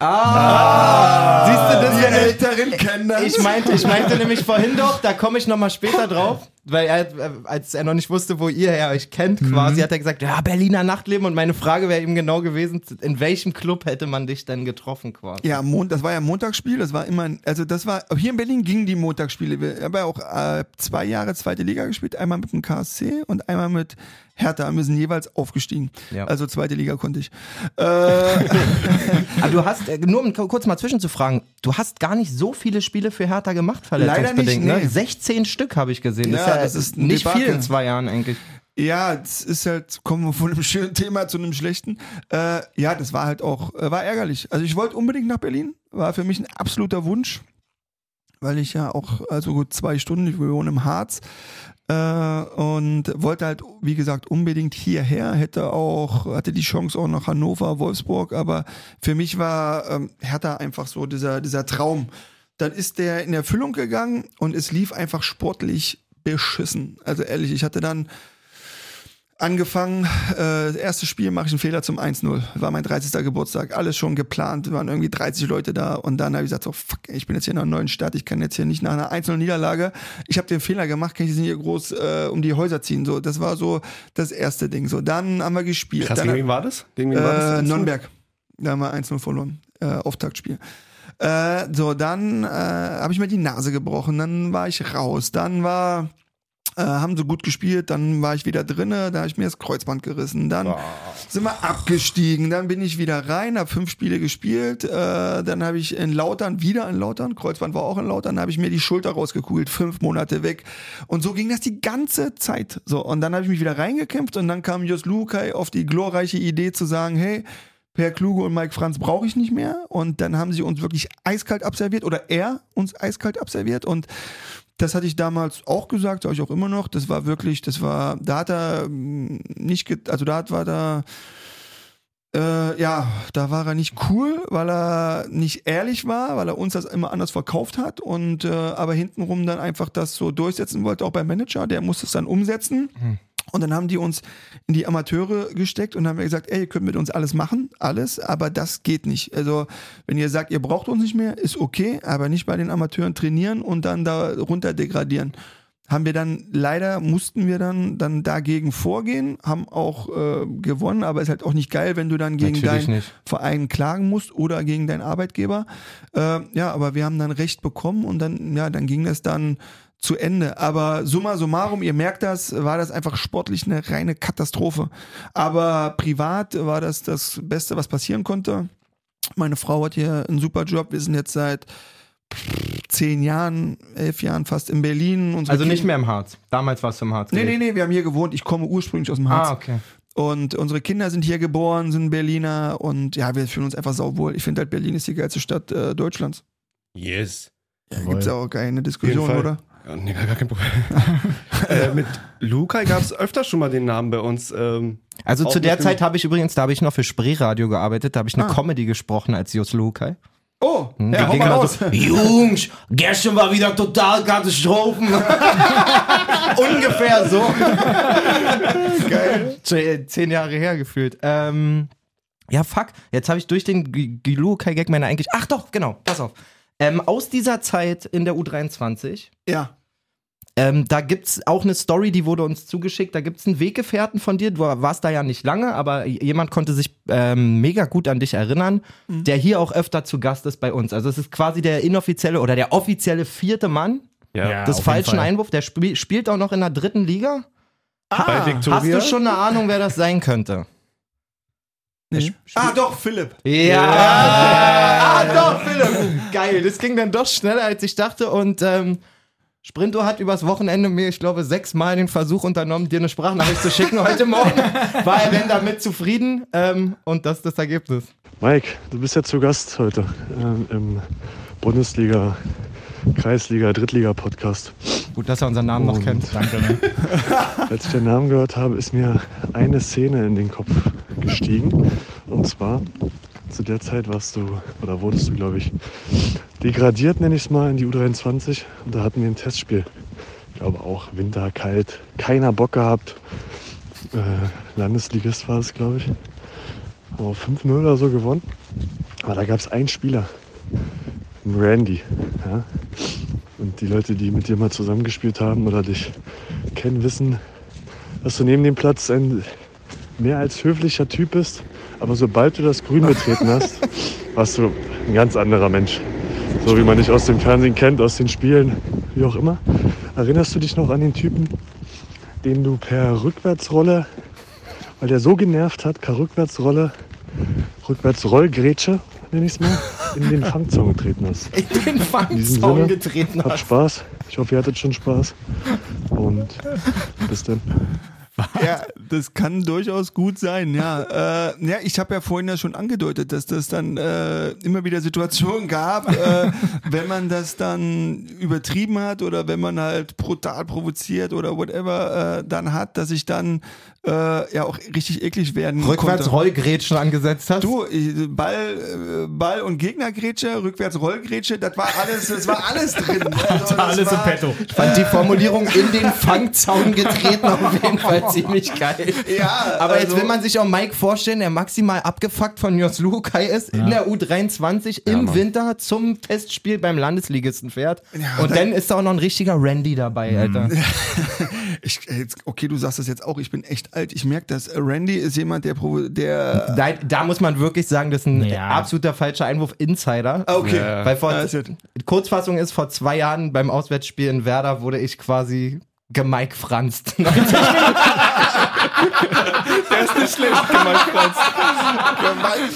Ah! Siehst du, das Die Älteren kennen das. Ich meinte, ich meinte nämlich vorhin doch, da komme ich nochmal später drauf, weil er, äh, als er noch nicht wusste, wo ihr her euch kennt quasi, hat er gesagt, ja, Berliner Nachtleben und meine Frage wäre ihm genau gewesen, in welchem Club hätte man dich denn getroffen quasi? Ja, Mon das war ja ein Montagsspiel, das war immer, also das war, hier in Berlin gingen die Montagsspiele. Wir haben ja auch äh, zwei Jahre zweite Liga gespielt, einmal mit dem KSC und einmal mit Hertha. Wir sind jeweils aufgestiegen. Ja. Also zweite Liga konnte ich. Äh, *laughs* Aber du hast, äh, nur um kurz mal zwischenzufragen, du hast gar nicht so viele Spiele für Hertha gemacht, verletzungsbedingt, Leider nicht, ne? nee. 16 Stück habe ich gesehen. Das Ja, ist ja das ist nicht viel Debakel. in zwei Jahren eigentlich. Ja, es ist halt, kommen wir von einem schönen Thema zu einem schlechten. Äh, ja, das war halt auch, äh, war ärgerlich. Also ich wollte unbedingt nach Berlin, war für mich ein absoluter Wunsch, weil ich ja auch, also gut zwei Stunden, ich wohne im Harz und wollte halt, wie gesagt, unbedingt hierher, hätte auch, hatte die Chance auch nach Hannover, Wolfsburg, aber für mich war ähm, Hertha einfach so dieser, dieser Traum. Dann ist der in Erfüllung gegangen und es lief einfach sportlich beschissen. Also ehrlich, ich hatte dann angefangen, äh, das erste Spiel mache ich einen Fehler zum 1-0. War mein 30. Geburtstag, alles schon geplant, waren irgendwie 30 Leute da und dann habe ich gesagt, so fuck, ich bin jetzt hier in einer neuen Stadt, ich kann jetzt hier nicht nach einer einzelnen Niederlage, ich habe den Fehler gemacht, kann ich jetzt nicht hier groß äh, um die Häuser ziehen. So, das war so das erste Ding. So, dann haben wir gespielt. Krass, dann, gegen wen war das? Gegen wen war äh, das? Nürnberg. Da haben wir 1-0 verloren. Äh, Auftaktspiel. Äh, so, dann äh, habe ich mir die Nase gebrochen, dann war ich raus, dann war, äh, haben sie gut gespielt, dann war ich wieder drinne, da habe ich mir das Kreuzband gerissen, dann sind wir abgestiegen, dann bin ich wieder rein, habe fünf Spiele gespielt, äh, dann habe ich in Lautern, wieder in Lautern, Kreuzband war auch in Lautern, habe ich mir die Schulter rausgekugelt, fünf Monate weg und so ging das die ganze Zeit. So, und dann habe ich mich wieder reingekämpft und dann kam Jos Lukai auf die glorreiche Idee zu sagen, hey, Per Kluge und Mike Franz brauche ich nicht mehr. Und dann haben sie uns wirklich eiskalt abserviert oder er uns eiskalt abserviert. Und das hatte ich damals auch gesagt, sage ich auch immer noch. Das war wirklich, das war, da hat er mm, nicht, also da war da, äh, ja, da war er nicht cool, weil er nicht ehrlich war, weil er uns das immer anders verkauft hat und äh, aber hintenrum dann einfach das so durchsetzen wollte, auch beim Manager, der musste es dann umsetzen. Und dann haben die uns in die Amateure gesteckt und haben gesagt, ey, ihr könnt mit uns alles machen, alles, aber das geht nicht. Also, wenn ihr sagt, ihr braucht uns nicht mehr, ist okay, aber nicht bei den Amateuren trainieren und dann da runter degradieren. Haben wir dann, leider mussten wir dann, dann dagegen vorgehen, haben auch äh, gewonnen, aber ist halt auch nicht geil, wenn du dann gegen Natürlich deinen nicht. Verein klagen musst oder gegen deinen Arbeitgeber. Äh, ja, aber wir haben dann Recht bekommen und dann, ja, dann ging das dann zu Ende. Aber summa summarum, ihr merkt das, war das einfach sportlich eine reine Katastrophe. Aber privat war das das Beste, was passieren konnte. Meine Frau hat hier einen super Job. Wir sind jetzt seit zehn Jahren, elf Jahren fast in Berlin. Unsere Also nicht mehr im Harz. Damals warst du im Harz. Nee, nee, nee, wir haben hier gewohnt. Ich komme ursprünglich aus dem Harz. Ah, okay. Und unsere Kinder sind hier geboren, sind Berliner und ja, wir fühlen uns einfach sauwohl. Ich finde halt, Berlin ist die geilste Stadt äh, Deutschlands. Yes. Ja, gibt's ja auch keine Diskussion, oder? Ja, nee, gar kein Problem. *laughs* äh, mit Lukai gab es öfter schon mal den Namen bei uns. Ähm, Also zu der. Zeit habe ich übrigens, da habe ich noch für Spreeradio gearbeitet, da habe ich eine Ah. Comedy gesprochen als Jos Lukai. Oh, Die ja, hau ging mal immer raus. so, *laughs* Jungs, gestern war wieder total Katastrophen. *laughs* Ungefähr so. Geil. Ze- Zehn Jahre her gefühlt. Ähm, ja, fuck. Jetzt habe ich durch den G- Gilukai-Gag meine eigentlich. Ach doch, genau, pass auf. Ähm, aus dieser Zeit in der U23 Ja. ähm, da gibt's auch eine Story, die wurde uns zugeschickt. Da gibt's einen Weggefährten von dir. Du warst da ja nicht lange, aber jemand konnte sich ähm, mega gut an dich erinnern, der hier auch öfter zu Gast ist bei uns. Also es ist quasi der inoffizielle oder der offizielle vierte Mann Ja, des falschen. Einwurfs. Der spiel, spielt auch noch in der dritten Liga. Bei Hast Victoria. du schon eine Ahnung, wer das sein könnte? Nee. Ah, doch, Philipp. Ja. Ah, doch, Philipp. Geil. Das ging dann doch schneller, als ich dachte. Und ähm, Sprinto hat übers Wochenende mir, ich glaube, sechsmal den Versuch unternommen, dir eine Sprachnachricht zu schicken heute Morgen. War er denn damit zufrieden? Ähm, und das ist das Ergebnis. Mike, du bist ja zu Gast heute ähm, im Bundesliga, Kreisliga, Drittliga-Podcast. Gut, dass er unseren Namen noch Und- kennt. Danke. Ne? *laughs* Als ich den Namen gehört habe, ist mir eine Szene in den Kopf gestiegen. Und zwar, zu der Zeit warst du, oder wurdest du, glaube ich, degradiert, nenne ich es mal, in die U23. Und da hatten wir ein Testspiel. Ich glaube auch Winter, kalt, keiner Bock gehabt. Äh, Landesligist war es, glaube ich. Aber 5-0 oder so gewonnen. Aber da gab es einen Spieler, einen Randy. Ja? Und die Leute, die mit dir mal zusammengespielt haben oder dich kennen, wissen, dass du neben dem Platz ein mehr als höflicher Typ bist. Aber sobald du das Grün betreten hast, warst du ein ganz anderer Mensch. So wie man dich aus dem Fernsehen kennt, aus den Spielen, wie auch immer. Erinnerst du dich noch an den Typen, den du per Rückwärtsrolle, weil der so genervt hat, per Rückwärtsrolle, Rückwärtsrollgrätsche, nenne ich es mal, in den Fangzaun getreten hast? In den Fangzaun getreten Habt hat. Spaß. Ich hoffe, ihr hattet schon Spaß. Und bis dann. Ja, das kann durchaus gut sein, ja. *laughs* Äh, ja, ich habe ja vorhin ja schon angedeutet, dass das dann äh, immer wieder Situationen gab, äh, *laughs* wenn man das dann übertrieben hat oder wenn man halt brutal provoziert oder whatever äh, dann hat, dass ich dann äh, ja auch richtig eklig werden Rückwärts konnte. Rollgrätschen angesetzt hast. Du, Ball, äh, Ball und Gegnergrätsche, rückwärts Rollgrätsche, das war alles, das war alles drin. *laughs* Also, das Alles im war, Petto. *laughs* Ich fand die Formulierung in den Fangzaun getreten auf jeden Fall *laughs* ziemlich geil. Ja, Aber jetzt also- will man sich auch Mike vorstellen, der maximal abgefuckt von Jos Lukai ist, in der U23 im Winter zum Testspiel beim Landesligisten fährt. und dann ist da auch noch ein richtiger Randy dabei, Alter. Ich, äh, jetzt, okay, du sagst das jetzt auch, ich bin echt alt. Ich merke das. Randy ist jemand, der, provo- der Da, da muss man wirklich sagen, das ist ein Ja. absoluter falscher Einwurf Insider. Ah, okay. Weil vor, Ah, ist jetzt- Kurzfassung ist, vor zwei Jahren beim Auswärtsspiel in Werder wurde ich quasi gemike franzt. *laughs* *laughs* Der ist nicht schlecht gemacht, Franz.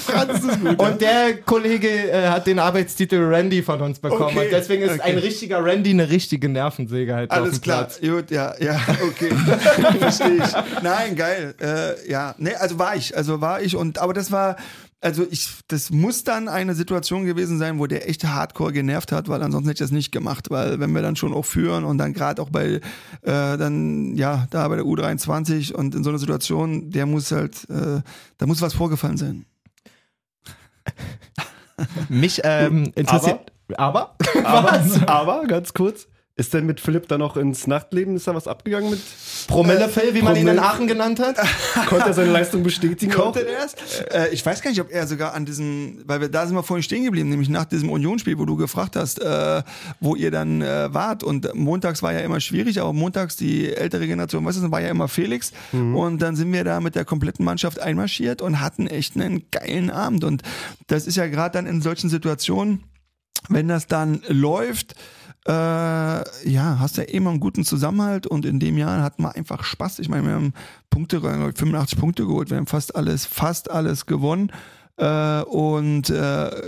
Franz ist gut. Und der Kollege äh, hat den Arbeitstitel Randy von uns bekommen. Okay, Und deswegen ist okay. ein richtiger Randy eine richtige Nervensäge halt auf Alles dem klar, Platz. gut, ja, ja, okay, *laughs* verstehe ich. Nein, geil, äh, ja, nee, also war ich, also war ich und, aber das war, also ich, das muss dann eine Situation gewesen sein, wo der echt hardcore genervt hat, weil ansonsten hätte ich das nicht gemacht, weil wenn wir dann schon auch führen und dann gerade auch bei, äh, dann, ja, da bei der U23 und in so einer Situation, der muss halt, äh, da muss was vorgefallen sein. Mich ähm, interessiert. Aber? *laughs* Aber, aber, ganz kurz, ist denn mit Philipp dann noch ins Nachtleben, ist da was abgegangen mit? Promille Phil, wie man ihn in Promille- Aachen genannt hat? *laughs* Konnte er seine Leistung bestätigen? Konnte der es? Äh, ich weiß gar nicht, ob er sogar an diesem, weil wir da sind wir vorhin stehen geblieben, nämlich nach diesem Unionsspiel, wo du gefragt hast, äh, wo ihr dann äh, wart. Und montags war ja immer schwierig, aber montags die ältere Generation, weißt du, war ja immer Felix. Und dann sind wir da mit der kompletten Mannschaft einmarschiert und hatten echt einen geilen Abend. Und das ist ja gerade dann in solchen Situationen, wenn das dann läuft, äh, ja, hast ja immer einen guten Zusammenhalt und in dem Jahr hatten wir einfach Spaß. Ich meine, wir haben Punkte, glaub ich, 85 Punkte geholt, wir haben fast alles, fast alles gewonnen. Äh, und äh,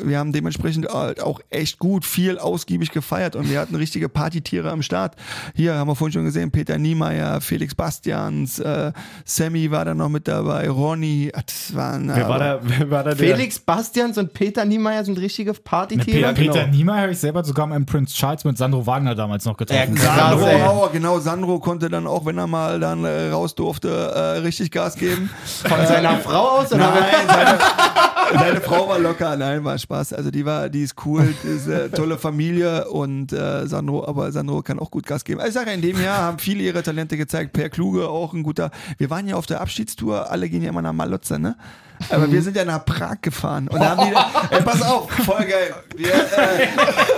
wir haben dementsprechend halt auch echt gut, viel ausgiebig gefeiert und wir hatten richtige Partytiere am Start. Hier haben wir vorhin schon gesehen, Peter Niemeyer, Felix Bastians, äh, Sammy war da noch mit dabei, Ronny, ah, das waren Wer war da, wer war da der? Felix Bastians und Peter Niemeyer sind richtige Mit Partytiere. Peter, Peter Niemeyer habe ich selber sogar mal im Prince Charles mit Sandro Wagner damals noch getroffen. Ja, Sandro. Hauer, genau, Sandro konnte dann auch, wenn er mal dann äh, raus durfte, äh, richtig Gas geben. Von seiner Frau aus? Oder Nein, seine, Deine Frau war locker, nein, war Spaß. Also die war, die ist cool, die ist eine tolle Familie und äh, Sandro, aber Sandro kann auch gut Gas geben. Also ich sage in dem Jahr haben viele ihre Talente gezeigt. Per Kluge auch ein guter. Wir waren ja auf der Abschiedstour, alle gehen ja immer nach Malotze, ne? Aber wir sind ja nach Prag gefahren und da haben die, *laughs* ey, pass auf, voll geil. Wir, äh, *laughs*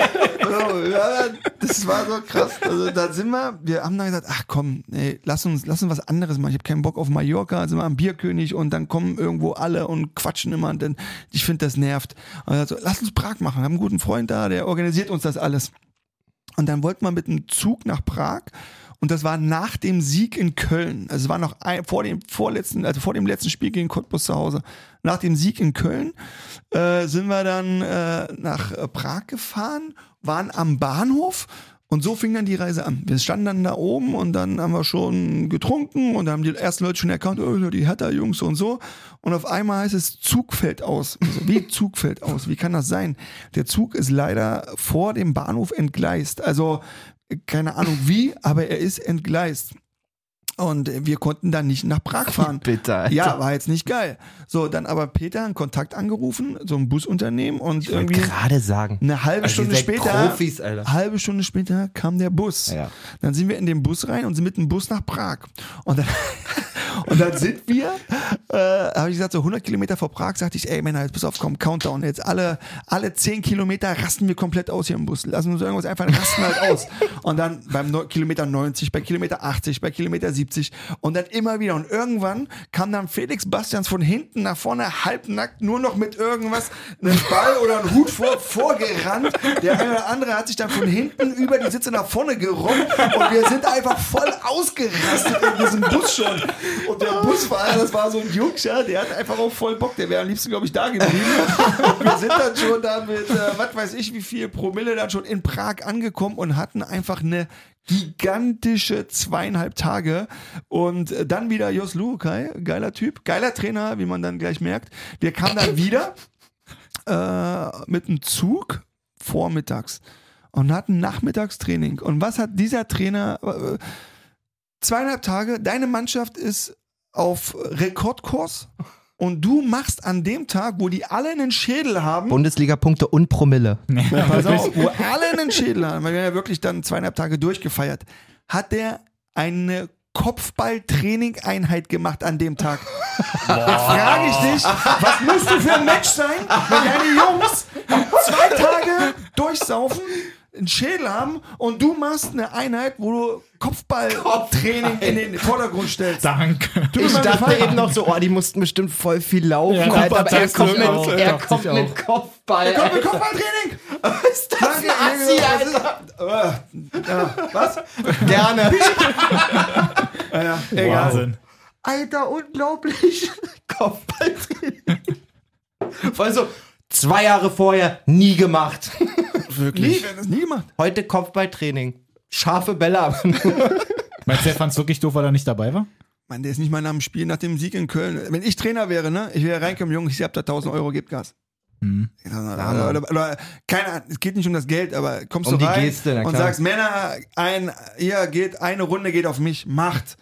das war so krass. Also da sind wir, wir haben dann gesagt, ach komm, ey, lass uns, lass uns was anderes machen. Ich habe keinen Bock auf Mallorca, also wir am Bierkönig und dann kommen irgendwo alle und quatschen immer und dann, ich finde, das nervt. Und also, lass uns Prag machen. Wir haben einen guten Freund da, der organisiert uns das alles. Und dann wollten wir mit einem Zug nach Prag und das war nach dem Sieg in Köln. Also es war noch ein, vor dem vorletzten, also vor dem letzten Spiel gegen Cottbus zu Hause. Nach dem Sieg in Köln äh, sind wir dann äh, nach Prag gefahren, waren am Bahnhof und so fing dann die Reise an. Wir standen dann da oben und dann haben wir schon getrunken und dann haben die ersten Leute schon erkannt, oh, die Hertha-Jungs und so. Und auf einmal heißt es, Zug fällt aus. Also, wie *laughs* Zug fällt aus? Wie kann das sein? Der Zug ist leider vor dem Bahnhof entgleist. Also keine Ahnung wie, aber er ist entgleist. Und wir konnten dann nicht nach Prag *laughs* fahren. Bitte. Alter. Ja, war jetzt nicht geil. So, dann aber Peter einen Kontakt angerufen, so ein Busunternehmen und Ich irgendwie gerade sagen. eine halbe Also Stunde später, Profis, Alter. halbe Stunde später kam der Bus. Ja. Dann sind wir in den Bus rein und sind mit dem Bus nach Prag. Und dann, *laughs* und dann sind wir, äh, habe ich gesagt, so 100 Kilometer vor Prag, sagte ich, ey Männer, jetzt pass auf, komm, Countdown. Jetzt alle, alle 10 Kilometer rasten wir komplett aus hier im Bus. Lassen uns irgendwas einfach rasten halt aus. Und dann beim Neu- Kilometer 90, bei Kilometer 80, bei Kilometer 70 und dann immer wieder. Und irgendwann kam dann Felix Bastians von hinten nach vorne, halbnackt, nur noch mit irgendwas, einem Ball oder einem Hut vor, vorgerannt. Der eine oder andere hat sich dann von hinten über die Sitze nach vorne gerollt und wir sind einfach voll ausgerastet in diesem Bus schon. Und der Busfahrer, das war so ein Jungscher, der hat einfach auch voll Bock. Der wäre am liebsten, glaube ich, da geblieben. Und *laughs* wir sind dann schon da mit, äh, was weiß ich, wie viel Promille dann schon in Prag angekommen und hatten einfach eine gigantische zweieinhalb Tage und äh, dann wieder Jos Lukai, geiler Typ, geiler Trainer, wie man dann gleich merkt. Der kam dann wieder äh, mit einem Zug vormittags und hat ein Nachmittagstraining. Und was hat dieser Trainer? Zweieinhalb Tage, deine Mannschaft ist auf Rekordkurs und du machst an dem Tag, wo die alle einen Schädel haben, Bundesliga-Punkte und Promille. Pass auf, wo alle einen Schädel haben, weil wir ja wirklich dann zweieinhalb Tage durchgefeiert, hat der eine Kopfballtraining-Einheit gemacht an dem Tag. Da frage ich dich, was musst du für ein Mensch sein, wenn deine Jungs zwei Tage durchsaufen, einen Schädel haben und du machst eine Einheit, wo du Kopfballtraining in den Vordergrund stellst. Danke. Du, Ich dachte Gefallen. eben noch so, oh, die mussten bestimmt voll viel laufen, Ja, Alter, aber er kommt mit, auch, er kommt mit auch. Kopfball. Komm mit Alter. Kopfballtraining! *laughs* Ist das ein Assi, Alter? Äh, ja, was? Gerne. *laughs* Ja, egal. Wahnsinn. Alter, unglaublich. *laughs* Kopfballtraining. Vor allem so, zwei Jahre vorher nie gemacht. *laughs* Nie, wir haben das nie gemacht. Heute Kopfballtraining. Scharfe Bälle. haben. *laughs* Meinst du, er fand's wirklich doof, weil er nicht dabei war? Mann, der ist nicht mal nach dem Spiel, nach dem Sieg in Köln. Wenn ich Trainer wäre, ne, ich wäre reinkommen, Junge, ich hab da 1000 Euro, gebt Gas. Hm. Oder, oder, oder, keine Ahnung, es geht nicht um das Geld, aber kommst Um du die rein Geste, und sagst, Männer, ein, ihr geht, eine Runde geht auf mich, macht.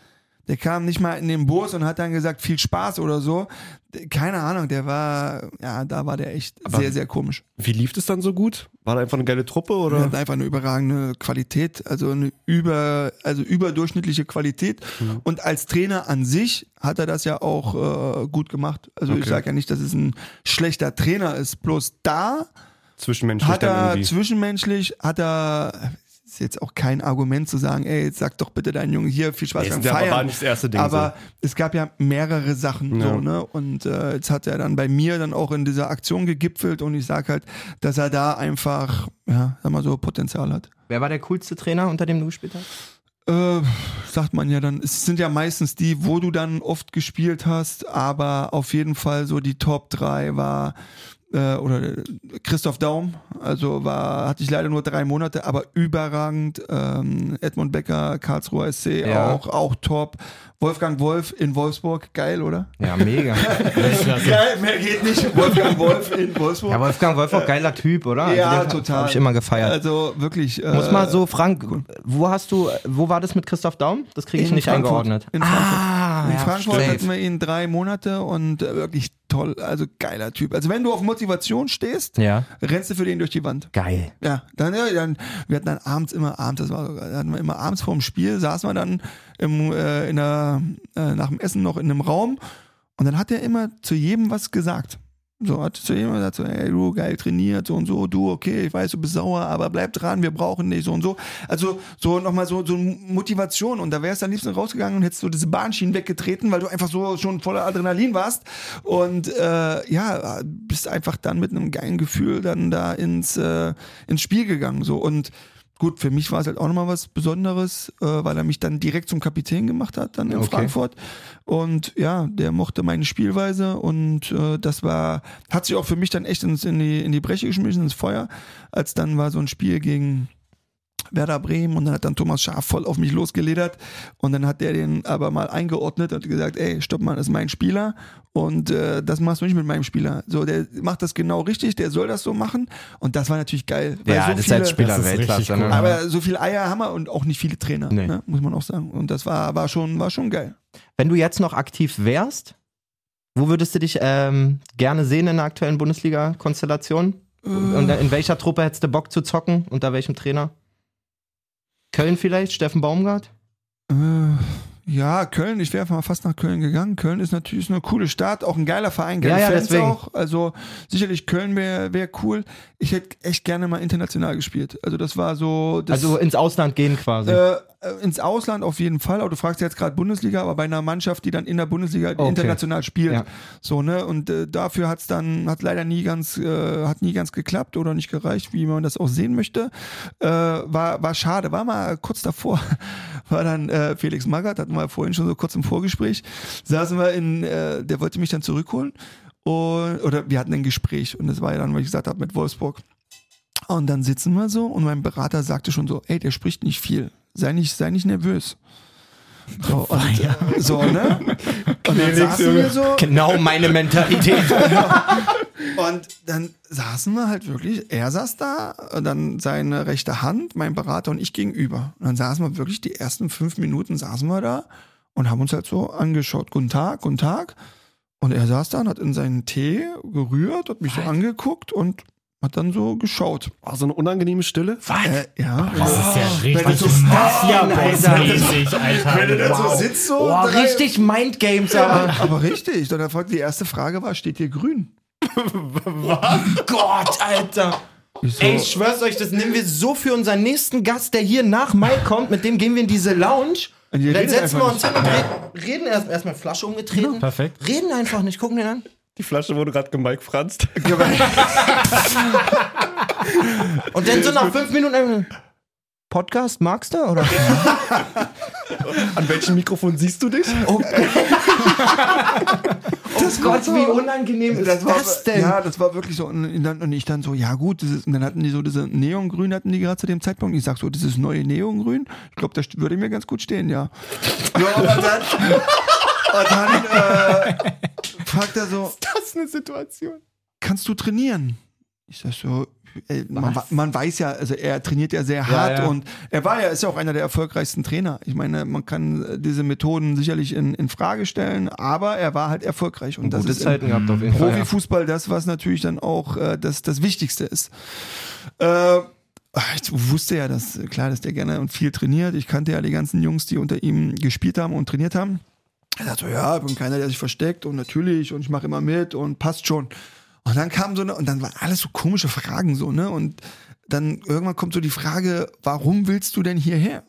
Der kam nicht mal in den Bus und hat dann gesagt, viel Spaß oder so. Keine Ahnung, der war, ja, da war der echt sehr, sehr komisch. Wie lief das dann so gut? War da einfach eine geile Truppe Er oder? hat einfach eine überragende Qualität, also eine über, also überdurchschnittliche Qualität. Mhm. Und als Trainer an sich hat er das ja auch äh, gut gemacht. Also ich Okay. sage ja nicht, dass es ein schlechter Trainer ist. Bloß da Zwischenmenschlich hat er zwischenmenschlich, hat er, ist jetzt auch kein Argument zu sagen, ey, jetzt sag doch bitte deinen Jungen hier viel Spaß Nee, beim ist ja aber Feiern. nicht das erste Ding Aber es gab ja mehrere Sachen Ja. so, ne? Und äh, jetzt hat er dann bei mir dann auch in dieser Aktion gegipfelt und ich sag halt, dass er da einfach, ja, sag mal so, Potenzial hat. Wer war der coolste Trainer, unter dem du gespielt hast? Äh, sagt man ja dann, es sind ja meistens die, wo du dann oft gespielt hast, aber auf jeden Fall so die Top 3 war äh, oder äh, Christoph Daum, also war, hatte ich leider nur drei Monate, aber überragend. Ähm, Edmund Becker, Karlsruher SC, Ja. auch, auch top. Wolfgang Wolf in Wolfsburg, geil, oder? Ja, mega. *laughs* Geil, mehr geht nicht. Wolfgang Wolf in Wolfsburg. ja, Wolfgang Wolf auch geiler Typ, oder? Also Ja, den total. Habe ich immer gefeiert. Also wirklich. Äh, Muss mal so, Frank, wo hast du, wo war das mit Christoph Daum? Das kriege ich nicht Frankfurt. eingeordnet. In Frankfurt. Ah, In Frankfurt hatten wir ihn drei Monate und äh, wirklich toll, also geiler Typ. Also wenn du auf Motivation stehst, Ja. rennst du für den durch die Wand. Geil. Ja, dann, ja, dann wir hatten dann abends immer abends, das war hatten wir immer abends vorm Spiel, saßen wir dann im, äh, in der, äh, nach dem Essen noch in einem Raum und dann hat er immer zu jedem was gesagt. So, hat zu jedem gesagt, so, ey, du, geil trainiert, so und so, du, okay, ich weiß, du bist sauer, aber bleib dran, wir brauchen dich, so und so. Also, so nochmal so, so Motivation und da wärst du am liebsten rausgegangen und hättest so diese Bahnschienen weggetreten, weil du einfach so schon voller Adrenalin warst und äh, ja, bist einfach dann mit einem geilen Gefühl dann da ins, äh, ins Spiel gegangen, so und Gut, für mich war es halt auch nochmal was Besonderes, äh, weil er mich dann direkt zum Kapitän gemacht hat, dann in Okay. Frankfurt. Und ja, der mochte meine Spielweise und äh, das war, hat sich auch für mich dann echt ins, in, die, in die Breche geschmissen, ins Feuer, als dann war so ein Spiel gegen Werder Bremen und dann hat dann Thomas Schaaf voll auf mich losgeledert und dann hat der den aber mal eingeordnet und gesagt, ey, stopp mal, das ist mein Spieler und äh, das machst du nicht mit meinem Spieler. So, der macht das genau richtig, der soll das so machen und das war natürlich geil. weil Ja, so das ist viele- als Spieler Das ist Weltklasse. Ne? cool. aber so viel Eier haben wir und auch nicht viele Trainer, Nee. ne, muss man auch sagen. Und das war, war, schon, war schon geil. Wenn du jetzt noch aktiv wärst, wo würdest du dich ähm, gerne sehen in der aktuellen Bundesliga-Konstellation? Und in welcher Truppe hättest du Bock zu zocken? Unter welchem Trainer? Köln vielleicht? Steffen Baumgart? Äh, ja, Köln, ich wäre mal fast nach Köln gegangen. Köln ist natürlich eine coole Stadt, auch ein geiler Verein, geile Ja, ja, Fans deswegen. auch. Also sicherlich Köln wäre wär cool. Ich hätte echt gerne mal international gespielt. Also das war so. Das, Also ins Ausland gehen quasi. äh, ins Ausland auf jeden Fall, aber du fragst ja jetzt gerade Bundesliga, aber bei einer Mannschaft, die dann in der Bundesliga Okay. international spielt. Ja. So, ne? Und äh, dafür hat's dann, hat leider nie ganz, äh, hat nie ganz geklappt oder nicht gereicht, wie man das auch sehen möchte. Äh, war, war schade, war mal kurz davor, *laughs* war dann äh, Felix Magath, hatten wir vorhin schon so kurz im Vorgespräch, saßen wir in, äh, der wollte mich dann zurückholen. Und, oder wir hatten ein Gespräch und das war ja dann, weil ich gesagt habe, mit Wolfsburg. Und dann sitzen wir so und mein Berater sagte schon so, ey, der spricht nicht viel. Sei nicht, sei nicht nervös. So, und, äh, so ne? *laughs* Und dann saßen wir so genau meine Mentalität. *laughs* und dann saßen wir halt wirklich, er saß da, und dann seine rechte Hand, mein Berater und ich gegenüber. Und dann saßen wir wirklich die ersten fünf Minuten saßen wir da und haben uns halt so angeschaut. Guten Tag, guten Tag. Und er saß da und hat in seinen Tee gerührt, hat mich so angeguckt und hat dann so geschaut. Oh, so eine unangenehme Stille. Äh, ja. Das ist ja Wenn richtig du so- Mafia-mäßig, Alter. Wenn du dann so Wow. sitzt, so. Oh, richtig Mindgames, aber. Aber richtig. Und dann fragte die erste Frage war, steht hier grün? Gott, Alter. Ich so, Ey, ich schwör's euch, das nehmen wir so für unseren nächsten Gast, der hier nach Mike kommt, mit dem gehen wir in diese Lounge. Dann setzen wir uns hin und reden, reden erst erstmal Flasche umgetreten. Perfekt. Reden einfach nicht, gucken den an. Die Flasche wurde gerade gemike franzt. *laughs* Und dann so nach fünf Minuten Podcast magst du oder? *laughs* An welchem Mikrofon siehst du dich? *laughs* Oh, Gott, wie unangenehm ist das, war, denn? Ja, das war wirklich so. Und, dann, und ich dann so, ja gut, das ist, und dann hatten die so diese Neongrün, hatten die gerade zu dem Zeitpunkt. Ich sag so, dieses neue Neongrün, ich glaube, das würde mir ganz gut stehen, ja. ja und dann, und dann äh, fragt er so, Das ist eine Situation. kannst du trainieren? Ich sag so, ey, man, man weiß ja, also er trainiert ja sehr hart ja. und er war ja, ist ja auch einer der erfolgreichsten Trainer. Ich meine, man kann äh, diese Methoden sicherlich in, in Frage stellen, aber er war halt erfolgreich und das Gute ist Zeiten gehabt auf jeden Fall. Ja. Profifußball das, was natürlich dann auch äh, das, das Wichtigste ist. Äh, ich wusste ja, dass klar, dass der gerne und viel trainiert. Ich kannte ja die ganzen Jungs, die unter ihm gespielt haben und trainiert haben. Er sagte so, ja, ich bin keiner, der sich versteckt und natürlich und ich mache immer mit und passt schon. Und dann kam so eine, und dann waren alles so komische Fragen so, ne? Und dann irgendwann kommt so die Frage, warum willst du denn hierher?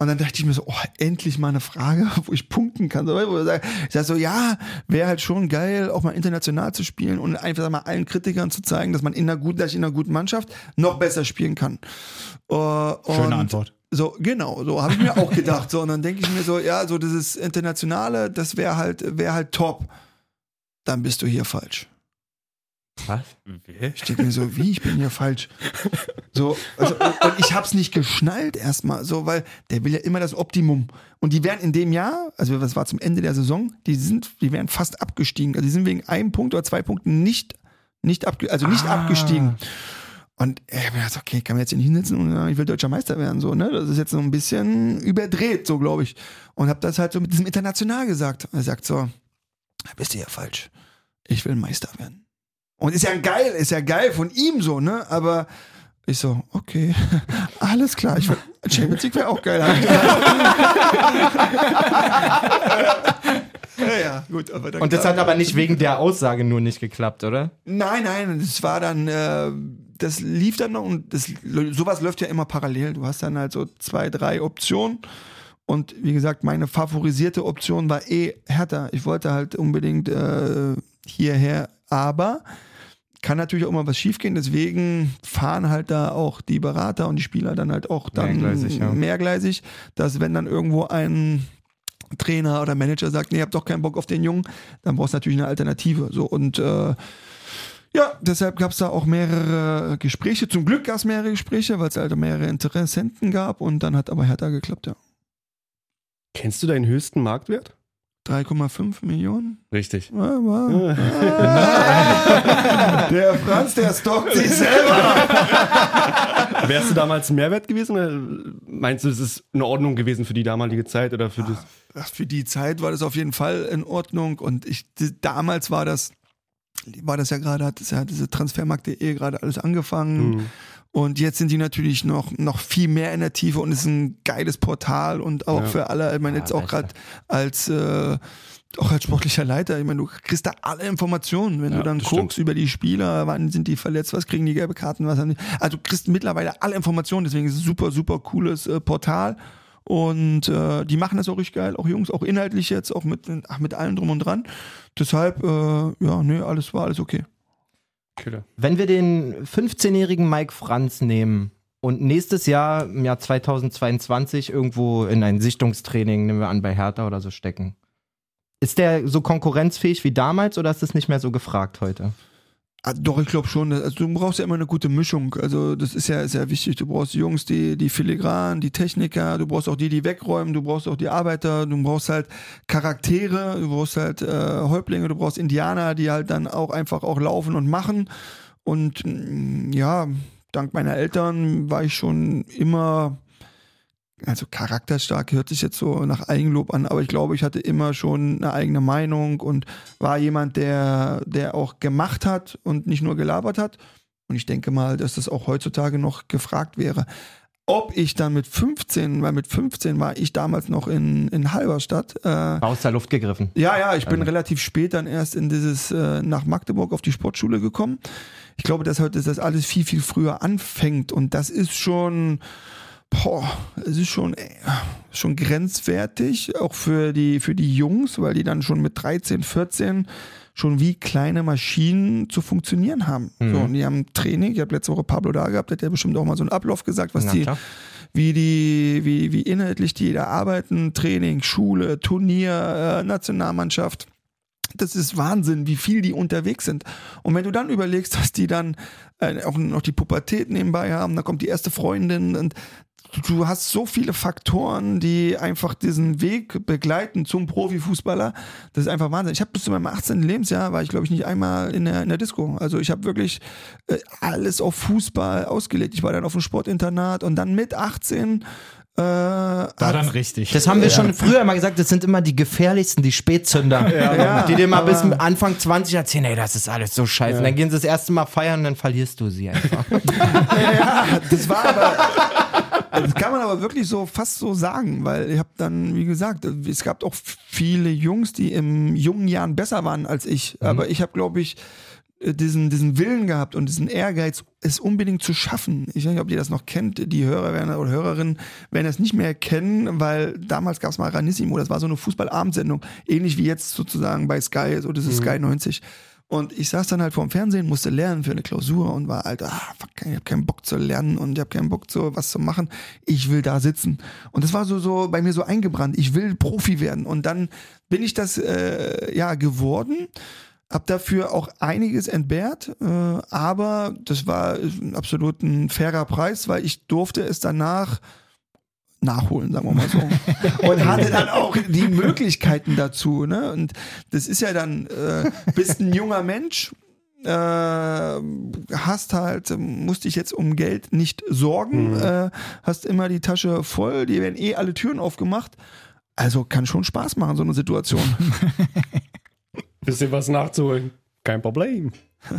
Und dann dachte ich mir so, oh, endlich mal eine Frage, *laughs* wo ich punkten kann. So, wo ich sage ich so, ja, wäre halt schon geil, auch mal international zu spielen und einfach mal allen Kritikern zu zeigen, dass man in einer guten, dass ich in einer guten Mannschaft noch besser spielen kann. Äh, Schöne Antwort. So, genau, so habe ich mir auch gedacht. So, und dann denke ich mir so, ja, so dieses Internationale, das wäre halt, wäre halt top. Dann bist du hier falsch. Was? Ich denke mir so, wie, ich bin hier falsch. So, also, und ich hab's nicht geschnallt erstmal, so, weil der will ja immer das Optimum. Und die wären in dem Jahr, also das war zum Ende der Saison, die sind, die wären fast abgestiegen. Also die sind wegen einem Punkt oder zwei Punkten nicht, nicht abge, also nicht Ah. abgestiegen. Und ich hab mir gedacht, okay, ich kann mir jetzt hier nicht hinsetzen und sagen, ich will deutscher Meister werden, so, ne? Das ist jetzt so ein bisschen überdreht, so, glaube ich. Und hab das halt so mit diesem International gesagt. Und er sagt so, bist du ja falsch. ich will Meister werden. Und ist ja geil, ist ja geil von ihm so, ne? Aber ich so, okay, *laughs* alles klar. Ich will, Champions League wäre auch geil. *laughs* *laughs* ja, ja, gut. Aber dann Und das hat aber nicht wegen der Aussage nur nicht geklappt, oder? Nein, nein, das war dann, äh, das lief dann noch und das, sowas läuft ja immer parallel. Du hast dann halt so zwei, drei Optionen. Und wie gesagt, meine favorisierte Option war eh Hertha. Ich wollte halt unbedingt äh, hierher, aber kann natürlich auch immer was schiefgehen. Deswegen fahren halt da auch die Berater und die Spieler dann halt auch dann Mehrgleisig, ja. mehrgleisig, dass wenn dann irgendwo ein Trainer oder Manager sagt, nee, ihr habt doch keinen Bock auf den Jungen, dann brauchst du natürlich eine Alternative. So und äh, ja, deshalb gab es da auch mehrere Gespräche. Zum Glück gab es mehrere Gespräche, weil es halt mehrere Interessenten gab und dann hat aber Hertha geklappt, ja. Kennst du deinen höchsten Marktwert? 3,5 Millionen? Richtig. Ja, war. Ah. *laughs* Der Franz, der stockt sich selber. *laughs* Wärst du damals ein Mehrwert gewesen? Oder meinst du, es ist in Ordnung gewesen für die damalige Zeit oder für das? Ach, für die Zeit war das auf jeden Fall in Ordnung und ich damals war das war das ja gerade hat das ja diese Transfermarkt.de gerade alles angefangen Mhm. Und jetzt sind die natürlich noch noch viel mehr in der Tiefe und es ist ein geiles Portal und auch Ja. für alle ich meine Ja, jetzt auch gerade als äh, auch als sportlicher Leiter, ich meine, du kriegst da alle Informationen, wenn Ja, du dann guckst stimmt. über die Spieler, wann sind die verletzt, was kriegen die gelbe Karten, was haben die. Also du kriegst mittlerweile alle Informationen, deswegen ist es ein super, super cooles äh, Portal. Und äh, die machen das auch richtig geil, auch Jungs, auch inhaltlich jetzt, auch mit, ach, mit allem drum und dran. Deshalb, äh, ja, nee, alles war alles okay. Killer. Wenn wir den 15-jährigen Mike Franz nehmen und nächstes Jahr, im Jahr 2022, irgendwo in ein Sichtungstraining, nehmen wir an, bei Hertha oder so stecken, ist der so konkurrenzfähig wie damals oder ist das nicht mehr so gefragt heute? Ah, doch, ich glaube schon. Also du brauchst ja immer eine gute Mischung. Also das ist ja sehr wichtig. Du brauchst Jungs, die, die Filigran, die Techniker, du brauchst auch die, die wegräumen, du brauchst auch die Arbeiter, du brauchst halt Charaktere, du brauchst halt äh, Häuptlinge, du brauchst Indianer, die halt dann auch einfach auch laufen und machen. Und mm, ja, dank meiner Eltern war ich schon immer also charakterstark hört sich jetzt so nach Eigenlob an, aber ich glaube, ich hatte immer schon eine eigene Meinung und war jemand, der, der auch gemacht hat und nicht nur gelabert hat. Und ich denke mal, dass das auch heutzutage noch gefragt wäre. Ob ich dann mit 15, weil mit 15 war ich damals noch in, in Halberstadt, äh, Aus der Luft gegriffen. ja, ja, ich bin Also. relativ spät dann erst in dieses, äh, nach Magdeburg auf die Sportschule gekommen. Ich glaube, dass heute das alles viel, viel früher anfängt und das ist schon, boah, es ist schon, äh, schon grenzwertig, auch für die, für die Jungs, weil die dann schon mit 13, 14 schon wie kleine Maschinen zu funktionieren haben. Mhm. So, und die haben Training, ich habe letzte Woche Pablo da gehabt, hat der bestimmt auch mal so einen Ablauf gesagt, was Na die, klar. wie die, wie, wie inhaltlich die da arbeiten, Training, Schule, Turnier, äh, Nationalmannschaft. Das ist Wahnsinn, wie viel die unterwegs sind. Und wenn du dann überlegst, dass die dann äh, auch noch die Pubertät nebenbei haben, dann kommt die erste Freundin und du hast so viele Faktoren, die einfach diesen Weg begleiten zum Profifußballer. Das ist einfach Wahnsinn. Ich habe bis zu meinem 18. Lebensjahr war ich glaube ich nicht einmal in der, in der Disco. Also ich habe wirklich äh, alles auf Fußball ausgelegt. Ich war dann auf dem Sportinternat und dann mit 18 äh, Da dann richtig. Das haben wir schon früher immer gesagt, das sind immer die gefährlichsten, die Spätzünder. *laughs* Ja, die dir mal bis Anfang 20 erzählen, ey, das ist alles so scheiße. Und dann gehen sie das erste Mal feiern und dann verlierst du sie einfach. *laughs* ja, das war aber. Das kann man aber wirklich so fast so sagen, weil ich habe dann, wie gesagt, es gab auch viele Jungs, die im jungen Jahren besser waren als ich. Aber ich habe, glaube ich, diesen, diesen Willen gehabt und diesen Ehrgeiz, es unbedingt zu schaffen. Ich weiß nicht, ob ihr das noch kennt, die Hörer werden, oder Hörerinnen werden das nicht mehr kennen, weil damals gab es mal Ranissimo, das war so eine Fußballabendsendung, ähnlich wie jetzt sozusagen bei Sky, so das ist Sky 90. Und ich saß dann halt vorm Fernsehen, musste lernen für eine Klausur und war halt, ah, fuck, ich habe keinen Bock zu lernen und ich habe keinen Bock zu was zu machen. Ich will da sitzen. Und das war so so bei mir so eingebrannt. Ich will Profi werden. Und dann bin ich das äh, ja geworden. Hab dafür auch einiges entbehrt, äh, aber das war absolut ein fairer Preis, weil ich durfte es danach nachholen, sagen wir mal so. *laughs* Und hatte dann auch die Möglichkeiten dazu. Ne? Und das ist ja dann, äh, bist ein junger Mensch, äh, hast halt, musst dich jetzt um Geld nicht sorgen, äh, hast immer die Tasche voll, dir werden eh alle Türen aufgemacht. Also kann schon Spaß machen, so eine Situation. *laughs* Bisschen was nachzuholen. Kein Problem. *laughs*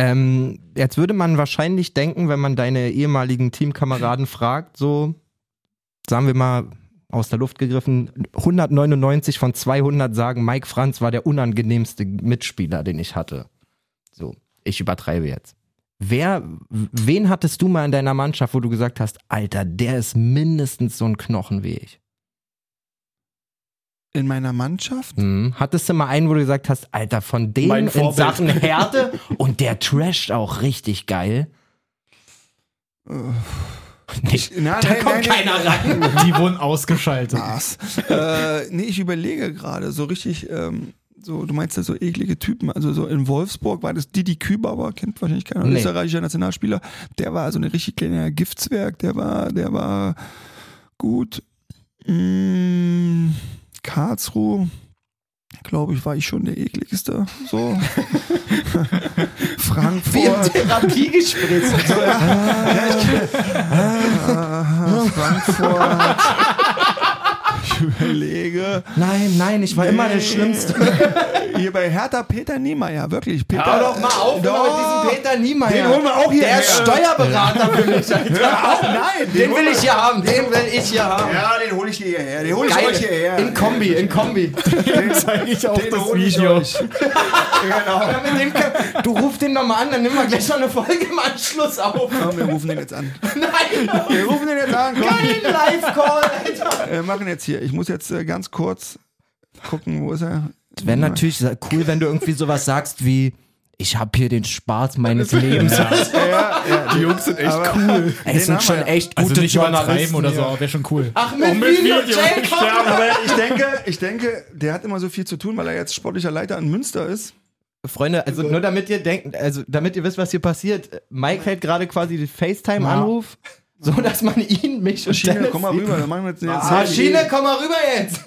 Ähm, jetzt würde man wahrscheinlich denken, wenn man deine ehemaligen Teamkameraden fragt, so, sagen wir mal, aus der Luft gegriffen, 199 von 200 sagen, Mike Franz war der unangenehmste Mitspieler, den ich hatte. So, ich übertreibe jetzt. Wer, wen hattest du mal in deiner Mannschaft, wo du gesagt hast, Alter, der ist mindestens so ein Knochen wie ich? In meiner Mannschaft? Mhm. Hattest du mal einen, wo du gesagt hast, Alter, von dem in. Sachen *laughs* Härte und der trasht auch richtig geil? Nicht. Nein, Da nein, kommt nein, keiner ran. *laughs* Die wurden ausgeschaltet. Äh, nee, ich überlege gerade, so richtig, ähm, so, du meinst ja so eklige Typen. Also so in Wolfsburg war das Didi Kübauer, kennt wahrscheinlich keiner, Nee. österreichischer Nationalspieler. Der war so ein richtig kleiner Giftswerk, der war, der war gut. Mm, Karlsruhe, glaube ich, war ich schon der ekligste. So. *laughs* Frankfurt. Therapiegespräch. Ah, Frankfurt. Ich überlege. Nein, nein, ich war immer der Schlimmste. *laughs* Hier bei Hertha Peter Niemeyer, wirklich. Peter, Hör doch mal auf Doch. mit diesem Peter Niemeyer. Den holen wir auch hier Der ist. Steuerberater für mich, *laughs* Alter. Nein, Den will ich hier haben, den will ich hier haben. Ja, den hole ich hierher. Den hole ich Geil. euch hierher. In Kombi, in Kombi. *laughs* zeige ich auch Den das hol ich Video. euch. genau. Du rufst den nochmal an, dann nehmen wir gleich noch eine Folge im Anschluss auf. Komm, wir rufen den jetzt an. Nein, Wir rufen den jetzt an. Komm. kein Live-Call, Alter. Wir machen jetzt hier. Ich muss jetzt äh, ganz kurz gucken, wo ist er? Wäre natürlich cool, wenn du irgendwie sowas sagst wie, ich habe hier den Spaß meines *laughs* Lebens. Ja, ja, Die Jungs sind echt aber- cool. *laughs* Ey, Den sind schon ja. echt Also gute nicht übertreiben Journalisten oder so, wäre schon cool. Ach, mit, mit Video, Video. Aber ich denke, ich denke, der hat immer so viel zu tun, weil er jetzt sportlicher Leiter in Münster ist. Freunde, also nur damit ihr denkt, also damit ihr wisst, was hier passiert. Mike hält gerade quasi den FaceTime-Anruf, so dass man ihn, mich und Schiene, Dennis komm mal rüber, wir machen jetzt jetzt Maschine, komm mal rüber jetzt.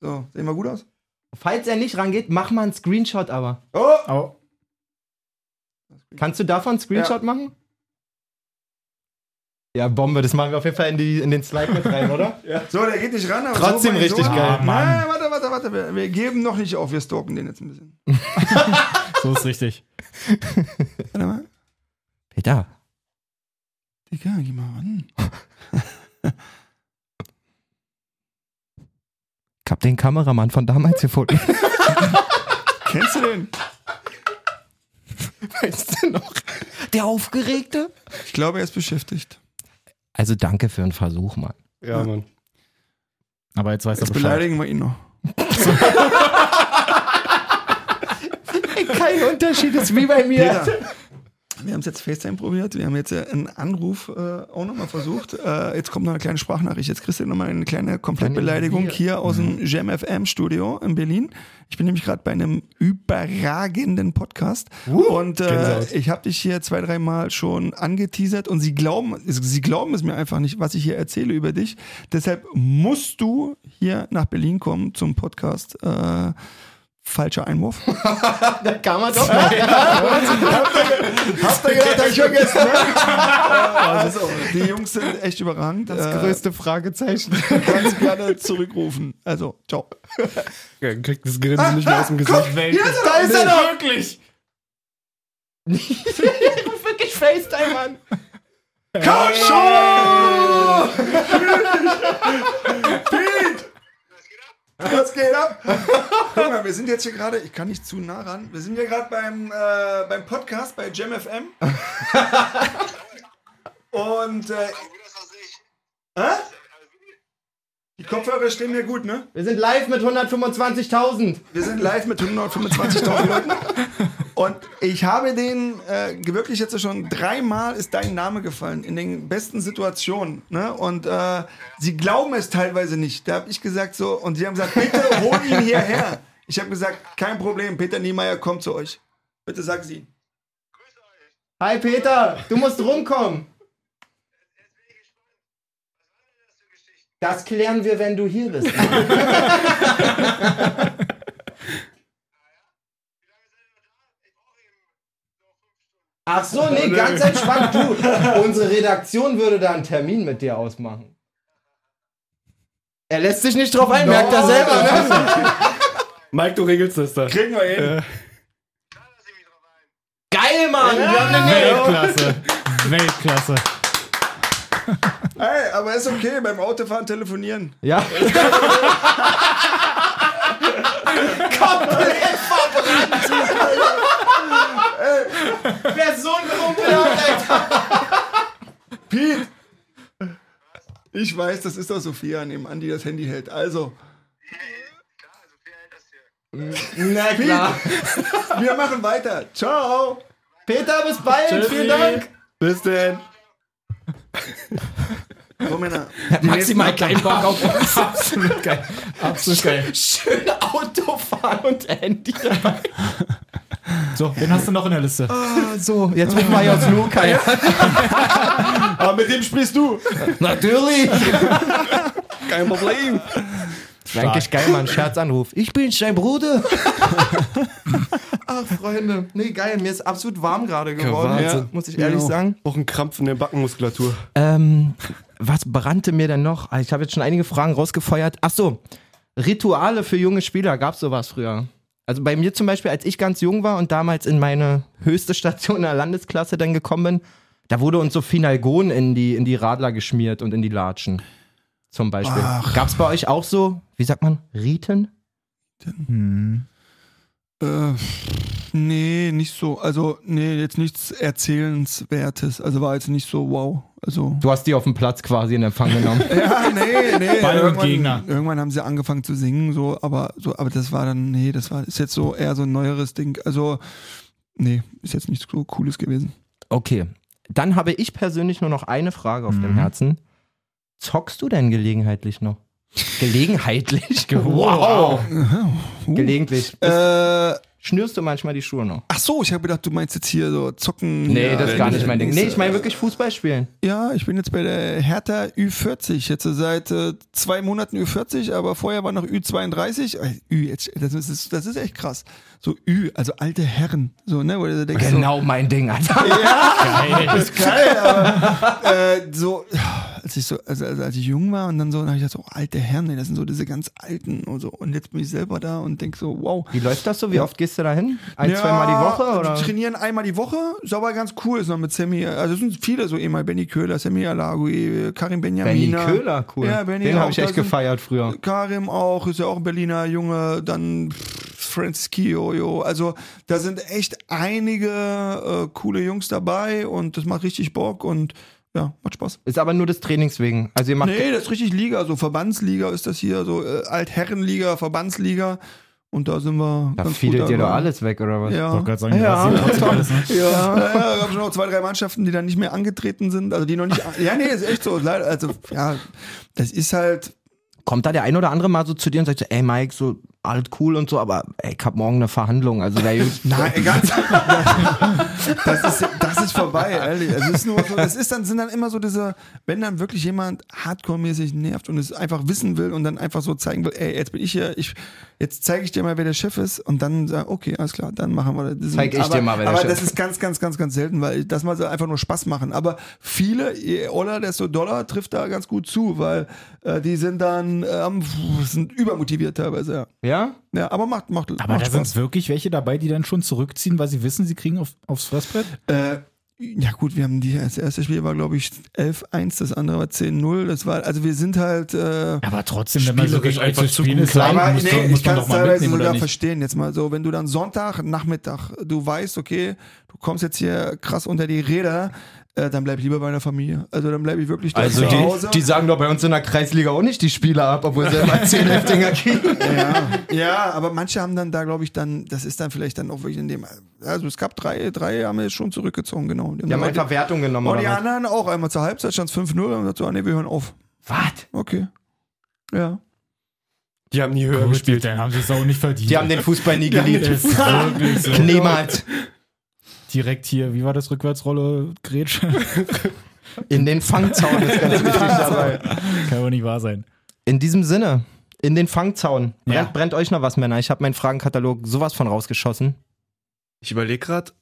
So, sehen wir gut aus? Falls er nicht rangeht, mach mal einen Screenshot aber. Oh, Kannst du davon einen Screenshot machen? Ja, Bombe, das machen wir auf jeden Fall in, die, in den Slide mit rein, oder? *laughs* So, der geht nicht ran, aber Trotzdem so, richtig so, geil. Ah, Mann. Nein, warte, warte, warte. Wir, wir geben noch nicht auf, wir stalken den jetzt ein bisschen. *laughs* so ist richtig. Warte mal. Peter. Digga, geh mal ran. Ich hab den Kameramann von damals gefunden. *laughs* Kennst du den? weißt du noch? Der Aufgeregte? Ich glaube, er ist beschäftigt. Also danke für den Versuch, Mann. Ja, Mann. Aber jetzt weiß er Jetzt Bescheid. beleidigen wir ihn noch. *laughs* Kein Unterschied, ist wie bei mir. Peter, wir haben es jetzt FaceTime probiert. Wir haben jetzt äh, einen Anruf äh, auch nochmal versucht. Äh, jetzt kommt noch eine kleine Sprachnachricht. Jetzt kriegst du nochmal eine kleine Komplettbeleidigung hier aus dem Jam FM Studio in Berlin. Ich bin nämlich gerade bei einem überragenden Podcast. und äh, ich habe dich hier zwei, dreimal schon angeteasert und sie glauben, sie glauben es mir einfach nicht, was ich hier erzähle über dich. Deshalb musst du hier nach Berlin kommen zum Podcast. Äh, falscher Einwurf. *laughs* Da kann man doch. *laughs* Habt ihr gedacht, hab ich vergessen, ne? also, die Jungs sind echt überragend. Das größte Fragezeichen. äh, kannst gerne zurückrufen. Also, ciao. Ja, kriegt das Grinsen nicht mehr aus dem Gesicht. Da ist er doch! Wirklich! *laughs* wirklich FaceTime an. Komm schon! Pete! Was geht ab? Guck mal, wir sind jetzt hier gerade, ich kann nicht zu nah ran, wir sind hier gerade beim, äh, beim Podcast bei Jam FM. *laughs* Und, äh, Hä? Die Kopfhörer stehen mir gut, ne? Wir sind live mit 125.000. Wir sind live mit 125.000 Leuten. Und ich habe den äh, wirklich jetzt schon dreimal ist dein Name gefallen in den besten Situationen. Ne? Und äh, sie glauben es teilweise nicht. Da habe ich gesagt so, und sie haben gesagt, bitte hol ihn hierher. Ich habe gesagt, kein Problem, Peter Niemeyer kommt zu euch. Bitte sag sie. Hi Peter, du musst rumkommen. Das klären wir, wenn du hier bist. Ach so, nee, ganz entspannt. Du, unsere Redaktion würde da einen Termin mit dir ausmachen. Er lässt sich nicht drauf ein, merkt er selber, ne? *laughs* Mike, du regelst das da. Kriegen wir hin. Äh, Geil, Mann! Wir haben eine Weltklasse. Weltklasse. Hey, aber ist okay, beim Autofahren telefonieren. Ja. *laughs* Komplett verbrannt. Wer so ein Kumpel hat, Alter. Piet! Ich weiß, das ist doch Sophia nebenan, die das Handy hält. Also, Na klar. *laughs* wir machen weiter. Ciao! Peter, bis bald. Tschüssi. Vielen Dank. bis denn. So, Männer. Maximal keinen Bock auf uns. *laughs* Absolut geil. Absolut geil. Schön Autofahren und Handy dabei. So, wen hast du noch in der Liste? Ah, so, jetzt rufen wir hier auf Luca. Ja. Aber mit dem sprichst du. Natürlich. Kein Problem. Wäre eigentlich geil, mal ein Scherzanruf. Ich bin dein Bruder. *laughs* Ach, Freunde. Nee, geil. Mir ist absolut warm gerade geworden. Wahnsinn. Muss ich ehrlich Genau. sagen. Auch ein Krampf in der Backenmuskulatur. Ähm, was brannte mir denn noch? Ah, Ich habe jetzt schon einige Fragen rausgefeuert. Ach so, Rituale für junge Spieler. Gab es sowas früher? Also bei mir zum Beispiel, als ich ganz jung war und damals in meine höchste Station in der Landesklasse dann gekommen bin, da wurde uns so Finalgon in die, in die Radler geschmiert und in die Latschen. Zum Beispiel. Gab es bei euch auch so, wie sagt man, Riten? Hm. Äh, nee, nicht so. Also, nee, jetzt nichts Erzählenswertes. Also war jetzt nicht so wow. Also. Du hast die auf dem Platz quasi in Empfang genommen. *laughs* Ja, nee, nee. *laughs* Ball und irgendwann, Gegner. Irgendwann haben sie angefangen zu singen, so, aber so, aber das war dann, nee, das war ist jetzt so eher so ein neueres Ding. Also, nee, ist jetzt nichts so Cooles gewesen. Okay. Dann habe ich persönlich nur noch eine Frage auf dem Mhm. Herzen. Zockst du denn gelegenheitlich noch? Gelegenheitlich? *laughs* Wow. Gelegentlich. Äh, Schnürst du manchmal die Schuhe noch? ach so, ich habe gedacht, du meinst jetzt hier so zocken. Nee, ja, das ist gar nicht mein Ding. Nee, ich meine wirklich Fußball spielen. Ja, ich bin jetzt bei der Hertha Ü40. Jetzt seit äh, zwei Monaten Ü40, aber vorher war noch Ü32. Äh, Ü, jetzt, das, ist, das ist echt krass. So Ü, also alte Herren. So, ne, wo du denkst, Genau mein Ding, Alter. so, ja, *laughs* *laughs* ist geil, aber äh, so, als ich so, also, also als ich jung war und dann so, dann habe ich gedacht, so, alte Herren, ey, das sind so diese ganz alten und so. Und jetzt bin ich selber da und denk so, wow. Wie läuft das so? Wie oft gehst du da hin? Ein, zweimal die Woche? Oder? Wir trainieren einmal die Woche, ist aber ganz cool, ist noch mit Sammy, also es sind viele so ehemals Benny Köhler, Sammy Alagui, Karim Benny Benjamina. Köhler, cool. Ja, Benny Den habe ich echt gefeiert früher. Karim auch, ist ja auch ein Berliner Junge, dann Francis Kiojo, also da sind echt einige äh, coole Jungs dabei und das macht richtig Bock und ja, macht Spaß. Ist aber nur des Trainings wegen. Also ihr macht Nee, das ist richtig Liga, so Verbandsliga ist das hier, so äh, Altherrenliga, Verbandsliga und da sind wir da ganz fiedelt gut dir doch alles weg, oder was? Ja. Ich sagen, Ja. ja. alles, ne? Ja, ja, ja, gab schon noch zwei, drei Mannschaften, die dann nicht mehr angetreten sind, also die noch nicht. Ja, nee, ist echt so. leider, Also, ja, das ist halt. Kommt da der ein oder andere mal so zu dir und sagt so, ey Mike, so alt cool und so, aber ey, ich hab morgen eine Verhandlung. Also der Jungs, *laughs* Nein, ganz. das, ist, das ist vorbei, ehrlich. Es ist nur so, das ist dann, sind dann immer so diese, wenn dann wirklich jemand hardcore-mäßig nervt und es einfach wissen will und dann einfach so zeigen will, ey, jetzt bin ich hier, ich, jetzt zeige ich dir mal, wer der Chef ist und dann sag, okay, alles klar, dann machen wir das. Zeig ich aber, dir mal, wer der aber Chef das ist ganz, ganz, ganz, ganz selten, weil das mal so einfach nur Spaß machen. Aber viele, je Oller, desto Dollar trifft da ganz gut zu, weil äh, die sind dann, ähm, sind übermotiviert teilweise, ja. ja? Ja, aber macht, macht, Aber macht da sind wirklich welche dabei, die dann schon zurückziehen, weil sie wissen, sie kriegen auf, aufs Fressbrett? Äh, ja gut, wir haben die, das erste Spiel war glaube ich 11-1, das andere war 10-0. Das war, also wir sind halt. Äh, Aber trotzdem, wenn man so gegen einfach zu gut. ist, dann aber muss, nee, muss ich man kann es doch mal teilweise mitnehmen, oder sogar nicht? verstehen. Jetzt mal so, wenn du dann Sonntag, Nachmittag, du weißt, okay, du kommst jetzt hier krass unter die Räder, äh, dann bleib lieber bei deiner Familie. Also dann bleibe ich wirklich da Also zu Hause. die, die sagen doch bei uns in der Kreisliga auch nicht die Spieler ab, obwohl sie immer 10 Heftinger kriegen. *laughs* ja, ja, aber manche haben dann da, glaube ich, dann, das ist dann vielleicht dann auch wirklich in dem, also es gab drei, drei haben wir jetzt schon zurückgezogen, genau. Die haben einfach Wertung genommen. und die Oder was? anderen auch einmal zur Halbzeit stand es 5-0 und gesagt so, ah, nee, wir hören auf. Was? Okay. Ja. Die haben nie höher Gut, gespielt. dann haben sie es auch nicht verdient. Die haben den Fußball nie *laughs* geliebt. Niemals. Direkt hier, wie war das, Rückwärtsrolle, Grätsche? *laughs* In den Fangzaun ist ganz *laughs* wichtig dabei. Kann wohl nicht wahr sein. In diesem Sinne, in den Fangzaun. Brennt, Ja. brennt euch noch was, Männer? Ich habe meinen Fragenkatalog sowas von rausgeschossen. Ich überlege gerade,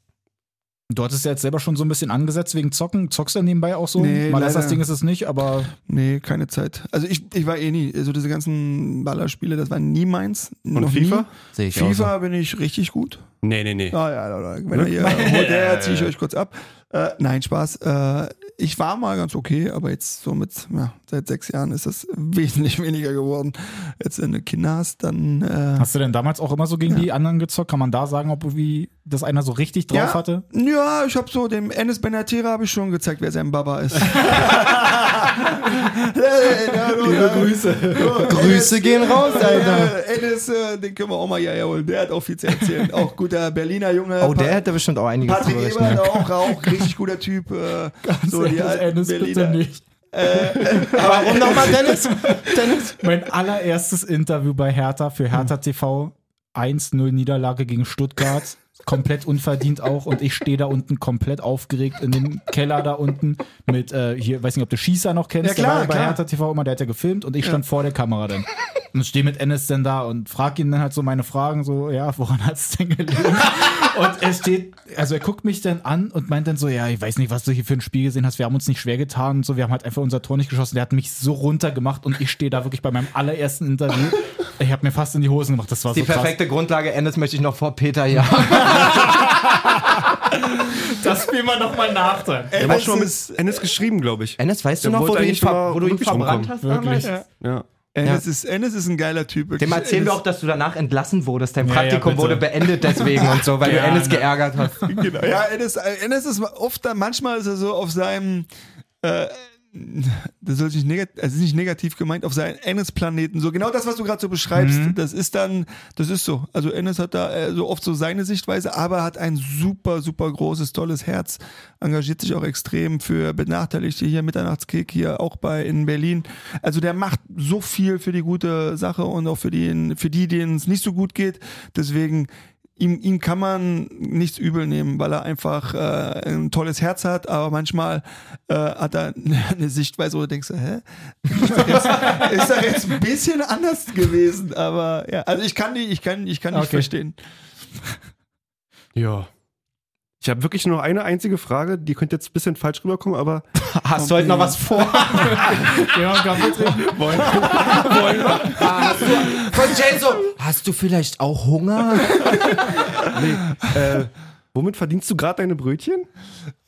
Du hattest ja jetzt selber schon so ein bisschen angesetzt wegen Zocken. Zockst du nebenbei auch so? Nee, Mal das. Ding ist es nicht, aber Nee, keine Zeit. Also ich, ich war eh nie, also diese ganzen Ballerspiele, das war nie meins. Und noch FIFA? Sehe ich auch so. FIFA bin ich richtig gut. Nee, nee, nee. Ah, ja, *laughs* ja, ja. Wenn er hier holt, der ziehe ich euch kurz ab. Äh, nein, Spaß. Äh, ich war mal ganz okay, aber jetzt so mit, ja, seit sechs Jahren ist das *laughs* wesentlich weniger geworden. Jetzt, wenn du Kinder hast, dann. Äh, hast du denn damals auch immer so gegen die anderen gezockt? Kann man da sagen, ob wie das einer so richtig drauf ja, hatte? Ja, ich habe so dem Enes Benatira habe ich schon gezeigt, wer sein Baba ist. *laughs* *laughs* Liebe Grüße. Grüße gehen raus, Alter. Enes, äh, den können wir auch mal hierher holen. Der hat auch viel zu erzählen. *laughs* Auch guter Berliner Junge. Oh, der hätte bestimmt auch einiges Patrick zu. Ebert auch, auch richtig guter Typ. Äh, *laughs* so die alten Ennis, bitte Berliner. nicht. *laughs* Warum nochmal, Dennis? Dennis? Mein allererstes Interview bei Hertha für Hertha TV. 1-0 Niederlage gegen Stuttgart. Komplett unverdient auch. Und ich stehe da unten komplett aufgeregt in dem Keller da unten mit, äh, hier, weiß nicht, ob du Schießer noch kennst, Ja, klar, der war bei klar. Hertha TV immer, der hat ja gefilmt und ich stand vor der Kamera dann. Und stehe mit Ennis dann da und frage ihn dann halt so meine Fragen, so, ja, woran hat es denn gelegen? und er steht, also er guckt mich dann an und meint dann so, ja, ich weiß nicht, was du hier für ein Spiel gesehen hast, wir haben uns nicht schwer getan und so, wir haben halt einfach unser Tor nicht geschossen. Der hat mich so runtergemacht und ich stehe da wirklich bei meinem allerersten Interview. Ich habe mir fast in die Hosen gemacht, das war Die so krass. perfekte Grundlage Endes möchte ich noch vor Peter jagen. *laughs* Das spielen wir nochmal nach dann. Er hat Ennis schon mal ist- mit Ennis geschrieben, glaube ich. Endes, weißt du Der noch, wo du ihn, ver wo du ihn verbrannt hast? Wirklich? damals? Ja. Ennis, ist, Ennis ist ein geiler Typ. wirklich. Dem erzählen wir Ennis- auch, dass du danach entlassen wurdest. Dein Ja, ja, Praktikum bitte. wurde beendet deswegen und so, weil du Ennis geärgert hast. *laughs* Genau. Ja, Ennis, Ennis ist oft, dann- manchmal ist er so auf seinem, äh, das soll sich negativ, also ist nicht negativ gemeint, auf seinen Ennis-Planeten. So genau das, was du gerade so beschreibst, das ist dann, das ist so. Also Ennis hat da äh, so oft so seine Sichtweise, aber hat ein super, super großes, tolles Herz, engagiert sich auch extrem für Benachteiligte hier, Mitternachtskick hier auch bei in Berlin. Also der macht so viel für die gute Sache und auch für die, für die, denen es nicht so gut geht. Deswegen ihm, ihm kann man nichts übel nehmen, weil er einfach äh, ein tolles Herz hat, aber manchmal äh, hat er *laughs* eine Sichtweise, wo du denkst, hä? Ist doch jetzt, *laughs* ist jetzt ein bisschen anders gewesen, aber ja, also ich kann die, ich kann, ich kann nicht Okay. verstehen. Ja. Ich habe wirklich nur eine einzige Frage, die könnte jetzt ein bisschen falsch rüberkommen, aber *laughs* Hast du heute noch was vor? *laughs* Ja, Kaffee trinken. hast du, von Jane so, hast du vielleicht auch Hunger? äh, womit verdienst du gerade deine Brötchen?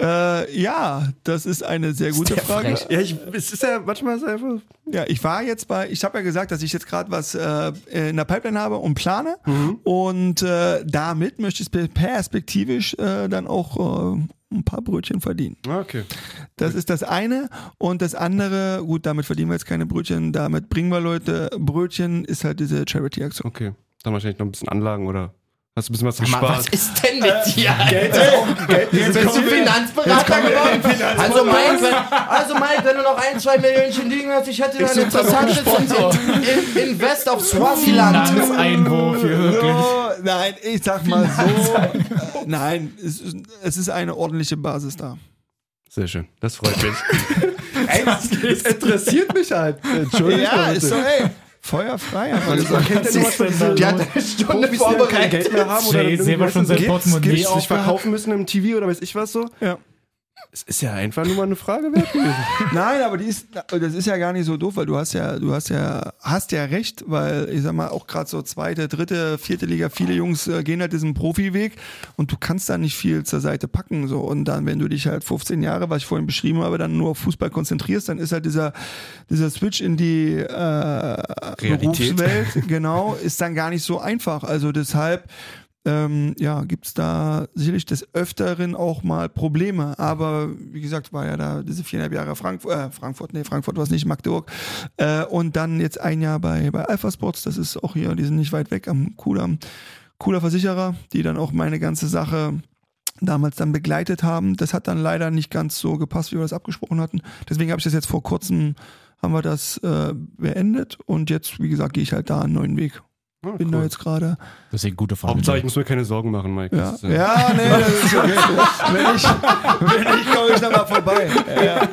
Äh, ja, das ist eine sehr gute Frage. frech. Ja, ich, es ist ja manchmal so einfach. Ja, ich war jetzt bei, ich habe ja gesagt, dass ich jetzt gerade was äh, in der Pipeline habe und plane. Und äh, damit möchte ich perspektivisch äh, dann auch äh, ein paar Brötchen verdienen. Ah, Okay. Das ist das eine. Und das andere, gut, damit verdienen wir jetzt keine Brötchen, damit bringen wir Leute Brötchen, ist halt diese Charity-Aktion. Okay. Dann wahrscheinlich noch ein bisschen Anlagen oder hast du ein bisschen was was gespart? ist denn mit dir? Geld ist auch Geld. Jetzt bist du Finanzberater geworden? Also Mike, wenn, also Mike, wenn du noch ein, zwei Millionchen liegen hast, ich hätte da ein interessantes in, in, Invest auf Swaziland. Finanzeinwurf hier wirklich. Oh, nein, ich sag mal so. äh, nein, es ist, es ist eine ordentliche Basis da. Sehr schön. Das freut mich. *laughs* Ey, das, interessiert mich halt. Entschuldigung. Ja, ist so, ey, feuerfrei einfach Man gesagt. kennt ja nur was von diesen Die hat eine Stunde Profis, die dann kein vorbereitet. Geld mehr haben oder selber weißt schon sein Portemonnaie Gips sich verkaufen müssen im TV oder weiß ich was so. Ja. Es ist ja einfach nur mal eine Frage wert gewesen. *laughs* Nein, aber die ist, das ist ja gar nicht so doof, weil du hast ja, du hast ja, hast ja recht, weil ich sag mal auch gerade so zweite, dritte, vierte Liga, viele Jungs äh, gehen halt diesen Profiweg und du kannst da nicht viel zur Seite packen so und dann, wenn du dich halt 15 Jahre, was ich vorhin beschrieben habe, dann nur auf Fußball konzentrierst, dann ist halt dieser dieser Switch in die äh, Realität. Berufswelt, genau, ist dann gar nicht so einfach. Also deshalb ähm, ja, gibt es da sicherlich des Öfteren auch mal Probleme. Aber wie gesagt, war ja da diese viereinhalb Jahre Frankfurt, äh, Frankfurt, nee, Frankfurt war es nicht, Magdeburg. Äh, und dann jetzt ein Jahr bei, bei Alpha Sports, das ist auch hier, die sind nicht weit weg am Kudamm. Cooler Versicherer, die dann auch meine ganze Sache damals dann begleitet haben. Das hat dann leider nicht ganz so gepasst, wie wir das abgesprochen hatten. Deswegen habe ich das jetzt vor kurzem, haben wir das äh, beendet und jetzt, wie gesagt, gehe ich halt da einen neuen Weg. Ah, Bin cool. da jetzt gerade Deswegen gute Frage. Hauptsache, ich muss mir keine Sorgen machen, Mike. ja, Das ist, äh, ja, nee, das ist okay. *laughs* wenn ich, wenn ich komme ich nochmal vorbei. Ja.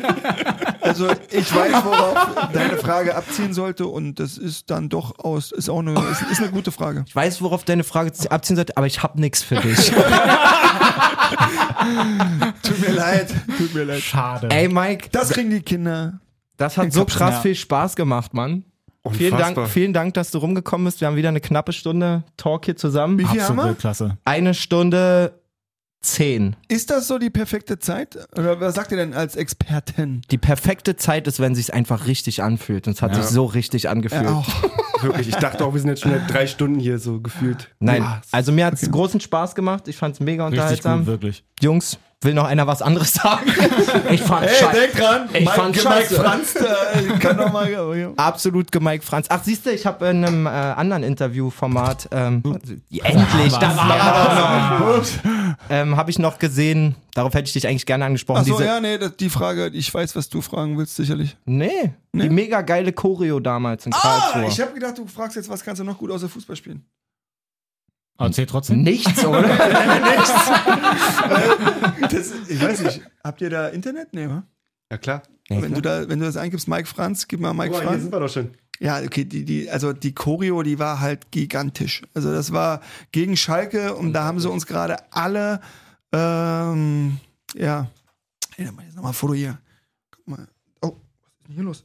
Also ich weiß, worauf deine Frage abziehen sollte und das ist dann doch aus, ist auch eine, ist, ist eine gute Frage. Ich weiß, worauf deine Frage abziehen sollte, aber ich hab nix für dich. *laughs* Tut mir leid, tut mir leid. Schade. Ey, Mike, Das kriegen die Kinder. das hat so krass Ja. viel Spaß gemacht, Mann. Vielen Unfassbar. Dank, vielen Dank, dass du rumgekommen bist. Wir haben wieder eine knappe Stunde Talk hier zusammen. Wie viel haben Absolut wir? klasse. Eine Stunde zehn. Ist das so die perfekte Zeit? Oder was sagt ihr denn als Expertin? Die perfekte Zeit ist, wenn sich's einfach richtig anfühlt. Und es hat Ja. sich so richtig angefühlt. auch. *laughs* Wirklich, ich dachte auch, wir sind jetzt schon seit drei Stunden hier so gefühlt. Nein, Ja, also mir hat's großen Spaß gemacht. Ich fand's mega Richtig unterhaltsam. gut, wirklich. Jungs, will noch einer was anderes *laughs* sagen? ich fand's Hey, scheiße. denk dran, Ich fand Mike scheiße. Franz, der kann doch mal. *laughs* Absolut gemeigt, Franz. Ach, siehst du, ich habe in einem äh, anderen Interviewformat, ähm, endlich, das war doch noch, ähm, habe ich noch gesehen, darauf hätte ich dich eigentlich gerne angesprochen. Achso, diese, ja, nee, das, die Frage, ich weiß, was du fragen willst, sicherlich. Nee, die mega geile Choreo damals in Karlsruhe. Ah, ich habe gedacht, du fragst jetzt, was kannst du noch gut außer Fußball spielen? Erzähl trotzdem. Nichts, oder? *laughs* Das, ich weiß nicht, habt ihr da Internet? Nee, wa? Ja, klar. Wenn du, da, wenn du das eingibst, Mike Franz, gib mal Mike Guck mal, hier Franz. sind wir doch schon. Ja, okay, die, die, also die Choreo, die war halt gigantisch. Also das war gegen Schalke und da haben sie uns gerade alle, ähm, ja, hey, dann mach ich jetzt nochmal ein Foto hier. Guck mal. Oh, was ist denn hier los?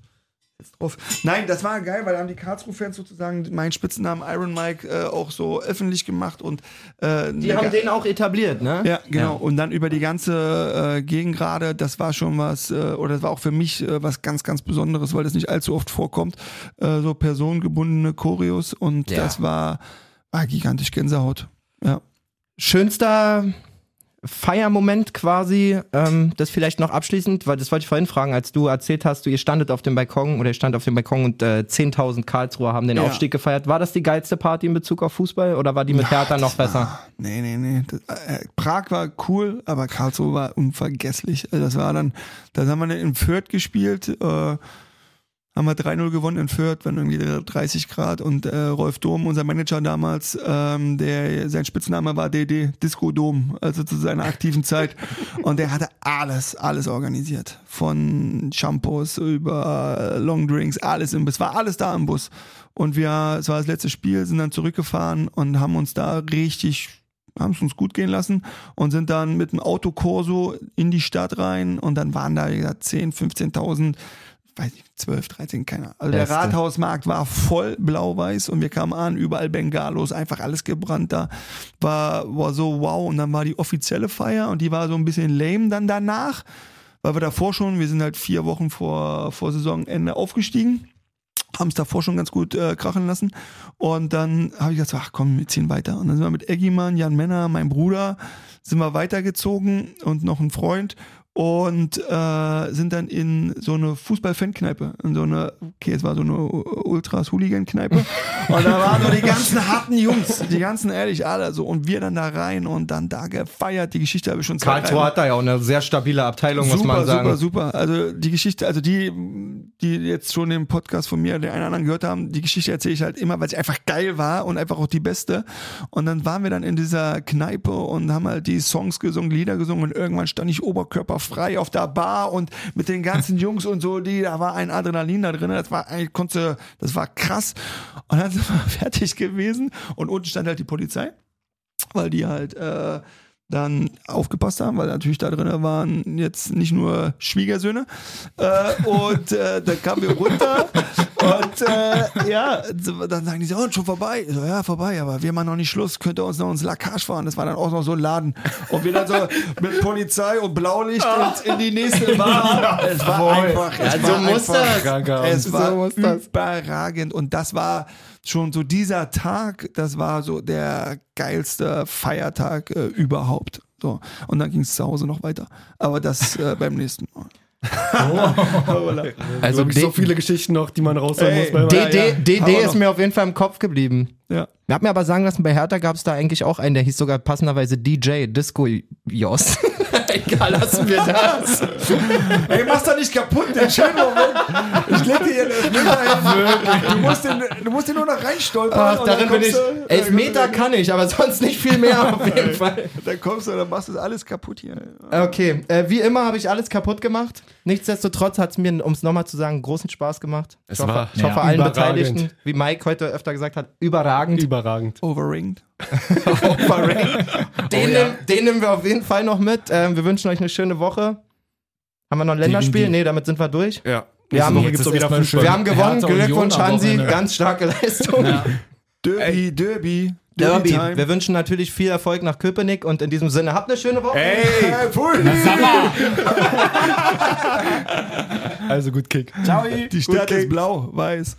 Jetzt drauf. Nein, das war geil, weil da haben die Karlsruhe-Fans sozusagen meinen Spitznamen Iron Mike äh, auch so öffentlich gemacht und äh, Die haben den auch etabliert, ne? ja, genau. Und dann über die ganze äh, Gegend gerade, das war schon was, äh, oder das war auch für mich äh, was ganz, ganz Besonderes, weil das nicht allzu oft vorkommt. Äh, so personengebundene Choreos und Ja. das war, war gigantisch Gänsehaut. Ja. Schönster Feiermoment quasi, ähm, das vielleicht noch abschließend, weil das wollte ich vorhin fragen, als du erzählt hast, du ihr standet auf dem Balkon oder ihr stand auf dem Balkon und äh, 10.000 Karlsruher haben den Ja. Aufstieg gefeiert. War das die geilste Party in Bezug auf Fußball oder war die mit Hertha noch besser? Nee, nee, nee. Das, äh, Prag war cool, aber Karlsruhe war unvergesslich. Also das war dann, da haben wir in Fürth gespielt, äh, haben wir 3-0 gewonnen in Fürth, waren irgendwie 30 Grad und äh, Rolf Dom, unser Manager damals, ähm, der sein Spitzname war DD, Disco Dom, also zu seiner aktiven *laughs* Zeit. Und der hatte alles, alles organisiert. Von Shampoos über Longdrinks, alles im Bus, war alles da im Bus. Und wir, es war das letzte Spiel, sind dann zurückgefahren und haben uns da richtig haben es uns gut gehen lassen und sind dann mit dem Autokorso in die Stadt rein und dann waren da wie gesagt 10, 15.000, weiß ich, 12, 13, keiner. Also Beste. der Rathausmarkt war voll blau-weiß und wir kamen an, überall Bengalos, einfach alles gebrannt da. War, war so wow und dann war die offizielle Feier und die war so ein bisschen lame dann danach, weil wir davor schon, wir sind halt vier Wochen vor, vor Saisonende aufgestiegen haben es davor schon ganz gut äh, krachen lassen. Und dann habe ich gesagt, ach komm, wir ziehen weiter. Und dann sind wir mit Eggimann, Jan Männer, mein Bruder, sind wir weitergezogen und noch ein Freund und äh, sind dann in so eine Fußball-Fan-Kneipe, in so eine, okay, es war so eine Ultras-Hooligan-Kneipe. und da waren nur die ganzen harten Jungs, die ganzen ehrlich alle so und wir dann da rein und dann da gefeiert. Die Geschichte habe ich schon Karlsruhe drei- hat da ja auch eine sehr stabile Abteilung, muss super, man sagen. Super, super. Also die Geschichte, also die, die jetzt schon den Podcast von mir, den einen oder anderen gehört haben, die Geschichte erzähle ich halt immer, weil sie einfach geil war und einfach auch die beste. Und dann waren wir dann in dieser Kneipe und haben halt die Songs gesungen, Lieder gesungen und irgendwann stand ich oberkörperfrei auf der Bar und mit den ganzen Jungs und so, die, da war ein Adrenalin da drin, das war eigentlich, konnte, das war krass. Und dann *laughs* sind wir fertig gewesen und unten stand halt die Polizei, weil die halt, äh, dann aufgepasst haben, weil natürlich da drin waren jetzt nicht nur Schwiegersöhne. Äh, und äh, dann kamen wir runter und äh, ja, so, dann sagen die so, und schon vorbei. So, ja, vorbei, aber wir machen noch nicht Schluss, könnt ihr uns noch ins Lacage fahren. Das war dann auch noch so ein Laden. Und wir dann so mit Polizei und Blaulicht in, in die nächste Bar. *laughs* es war einfach, es Ja, so war muss einfach, das. Es So war muss das. überragend und das war schon so dieser Tag, das war so der geilste Feiertag äh, überhaupt. So. Und dann ging es zu Hause noch weiter. Aber das äh, *laughs* beim nächsten Mal. *laughs* Also Wirklich so D- viele Geschichten noch, die man raushauen Ey, muss. DD, ist mir auf jeden Fall im Kopf geblieben. Ja. Ich hab mir aber sagen lassen, bei Hertha gab es da eigentlich auch einen, der hieß sogar passenderweise DJ, Disco Jos. *laughs* Egal, lassen wir das. *laughs* Ey, mach's doch nicht kaputt, den schönen Moment. Ich leg dir hier einen Elfmeter hin. Du musst, den, du musst den nur noch reinstolpern. Ach, darin bin ich. du- Elf Meter kann ich, aber sonst nicht viel mehr auf jeden Fall. Dann kommst du, dann machst du alles kaputt hier. Okay, äh, wie immer habe ich alles kaputt gemacht. Nichtsdestotrotz hat es mir, um es nochmal zu sagen, großen Spaß gemacht. Es ich hoffe, war ich hoffe ja, allen überragend. Beteiligten, wie Mike heute öfter gesagt hat, überragend. Überragend. Overringed. Overrated. *laughs* Den, nehmen- den nehmen wir auf jeden Fall noch mit. Ähm, wir wünschen euch eine schöne Woche. Haben wir noch ein Länderspiel? Definitiv. Nee, damit sind wir durch. Ja. Wir haben, gibt's wieder wir Fußball. haben gewonnen. Glückwunsch, Hansi. Ganz starke Leistung. Ja. Derby, Derby, Derby. Time. Wir wünschen natürlich viel Erfolg nach Köpenick und in diesem Sinne habt eine schöne Woche. Ey! Sag mal. *laughs* *laughs* Also gut Kick. Ciao. Die Stadt ist blau, weiß.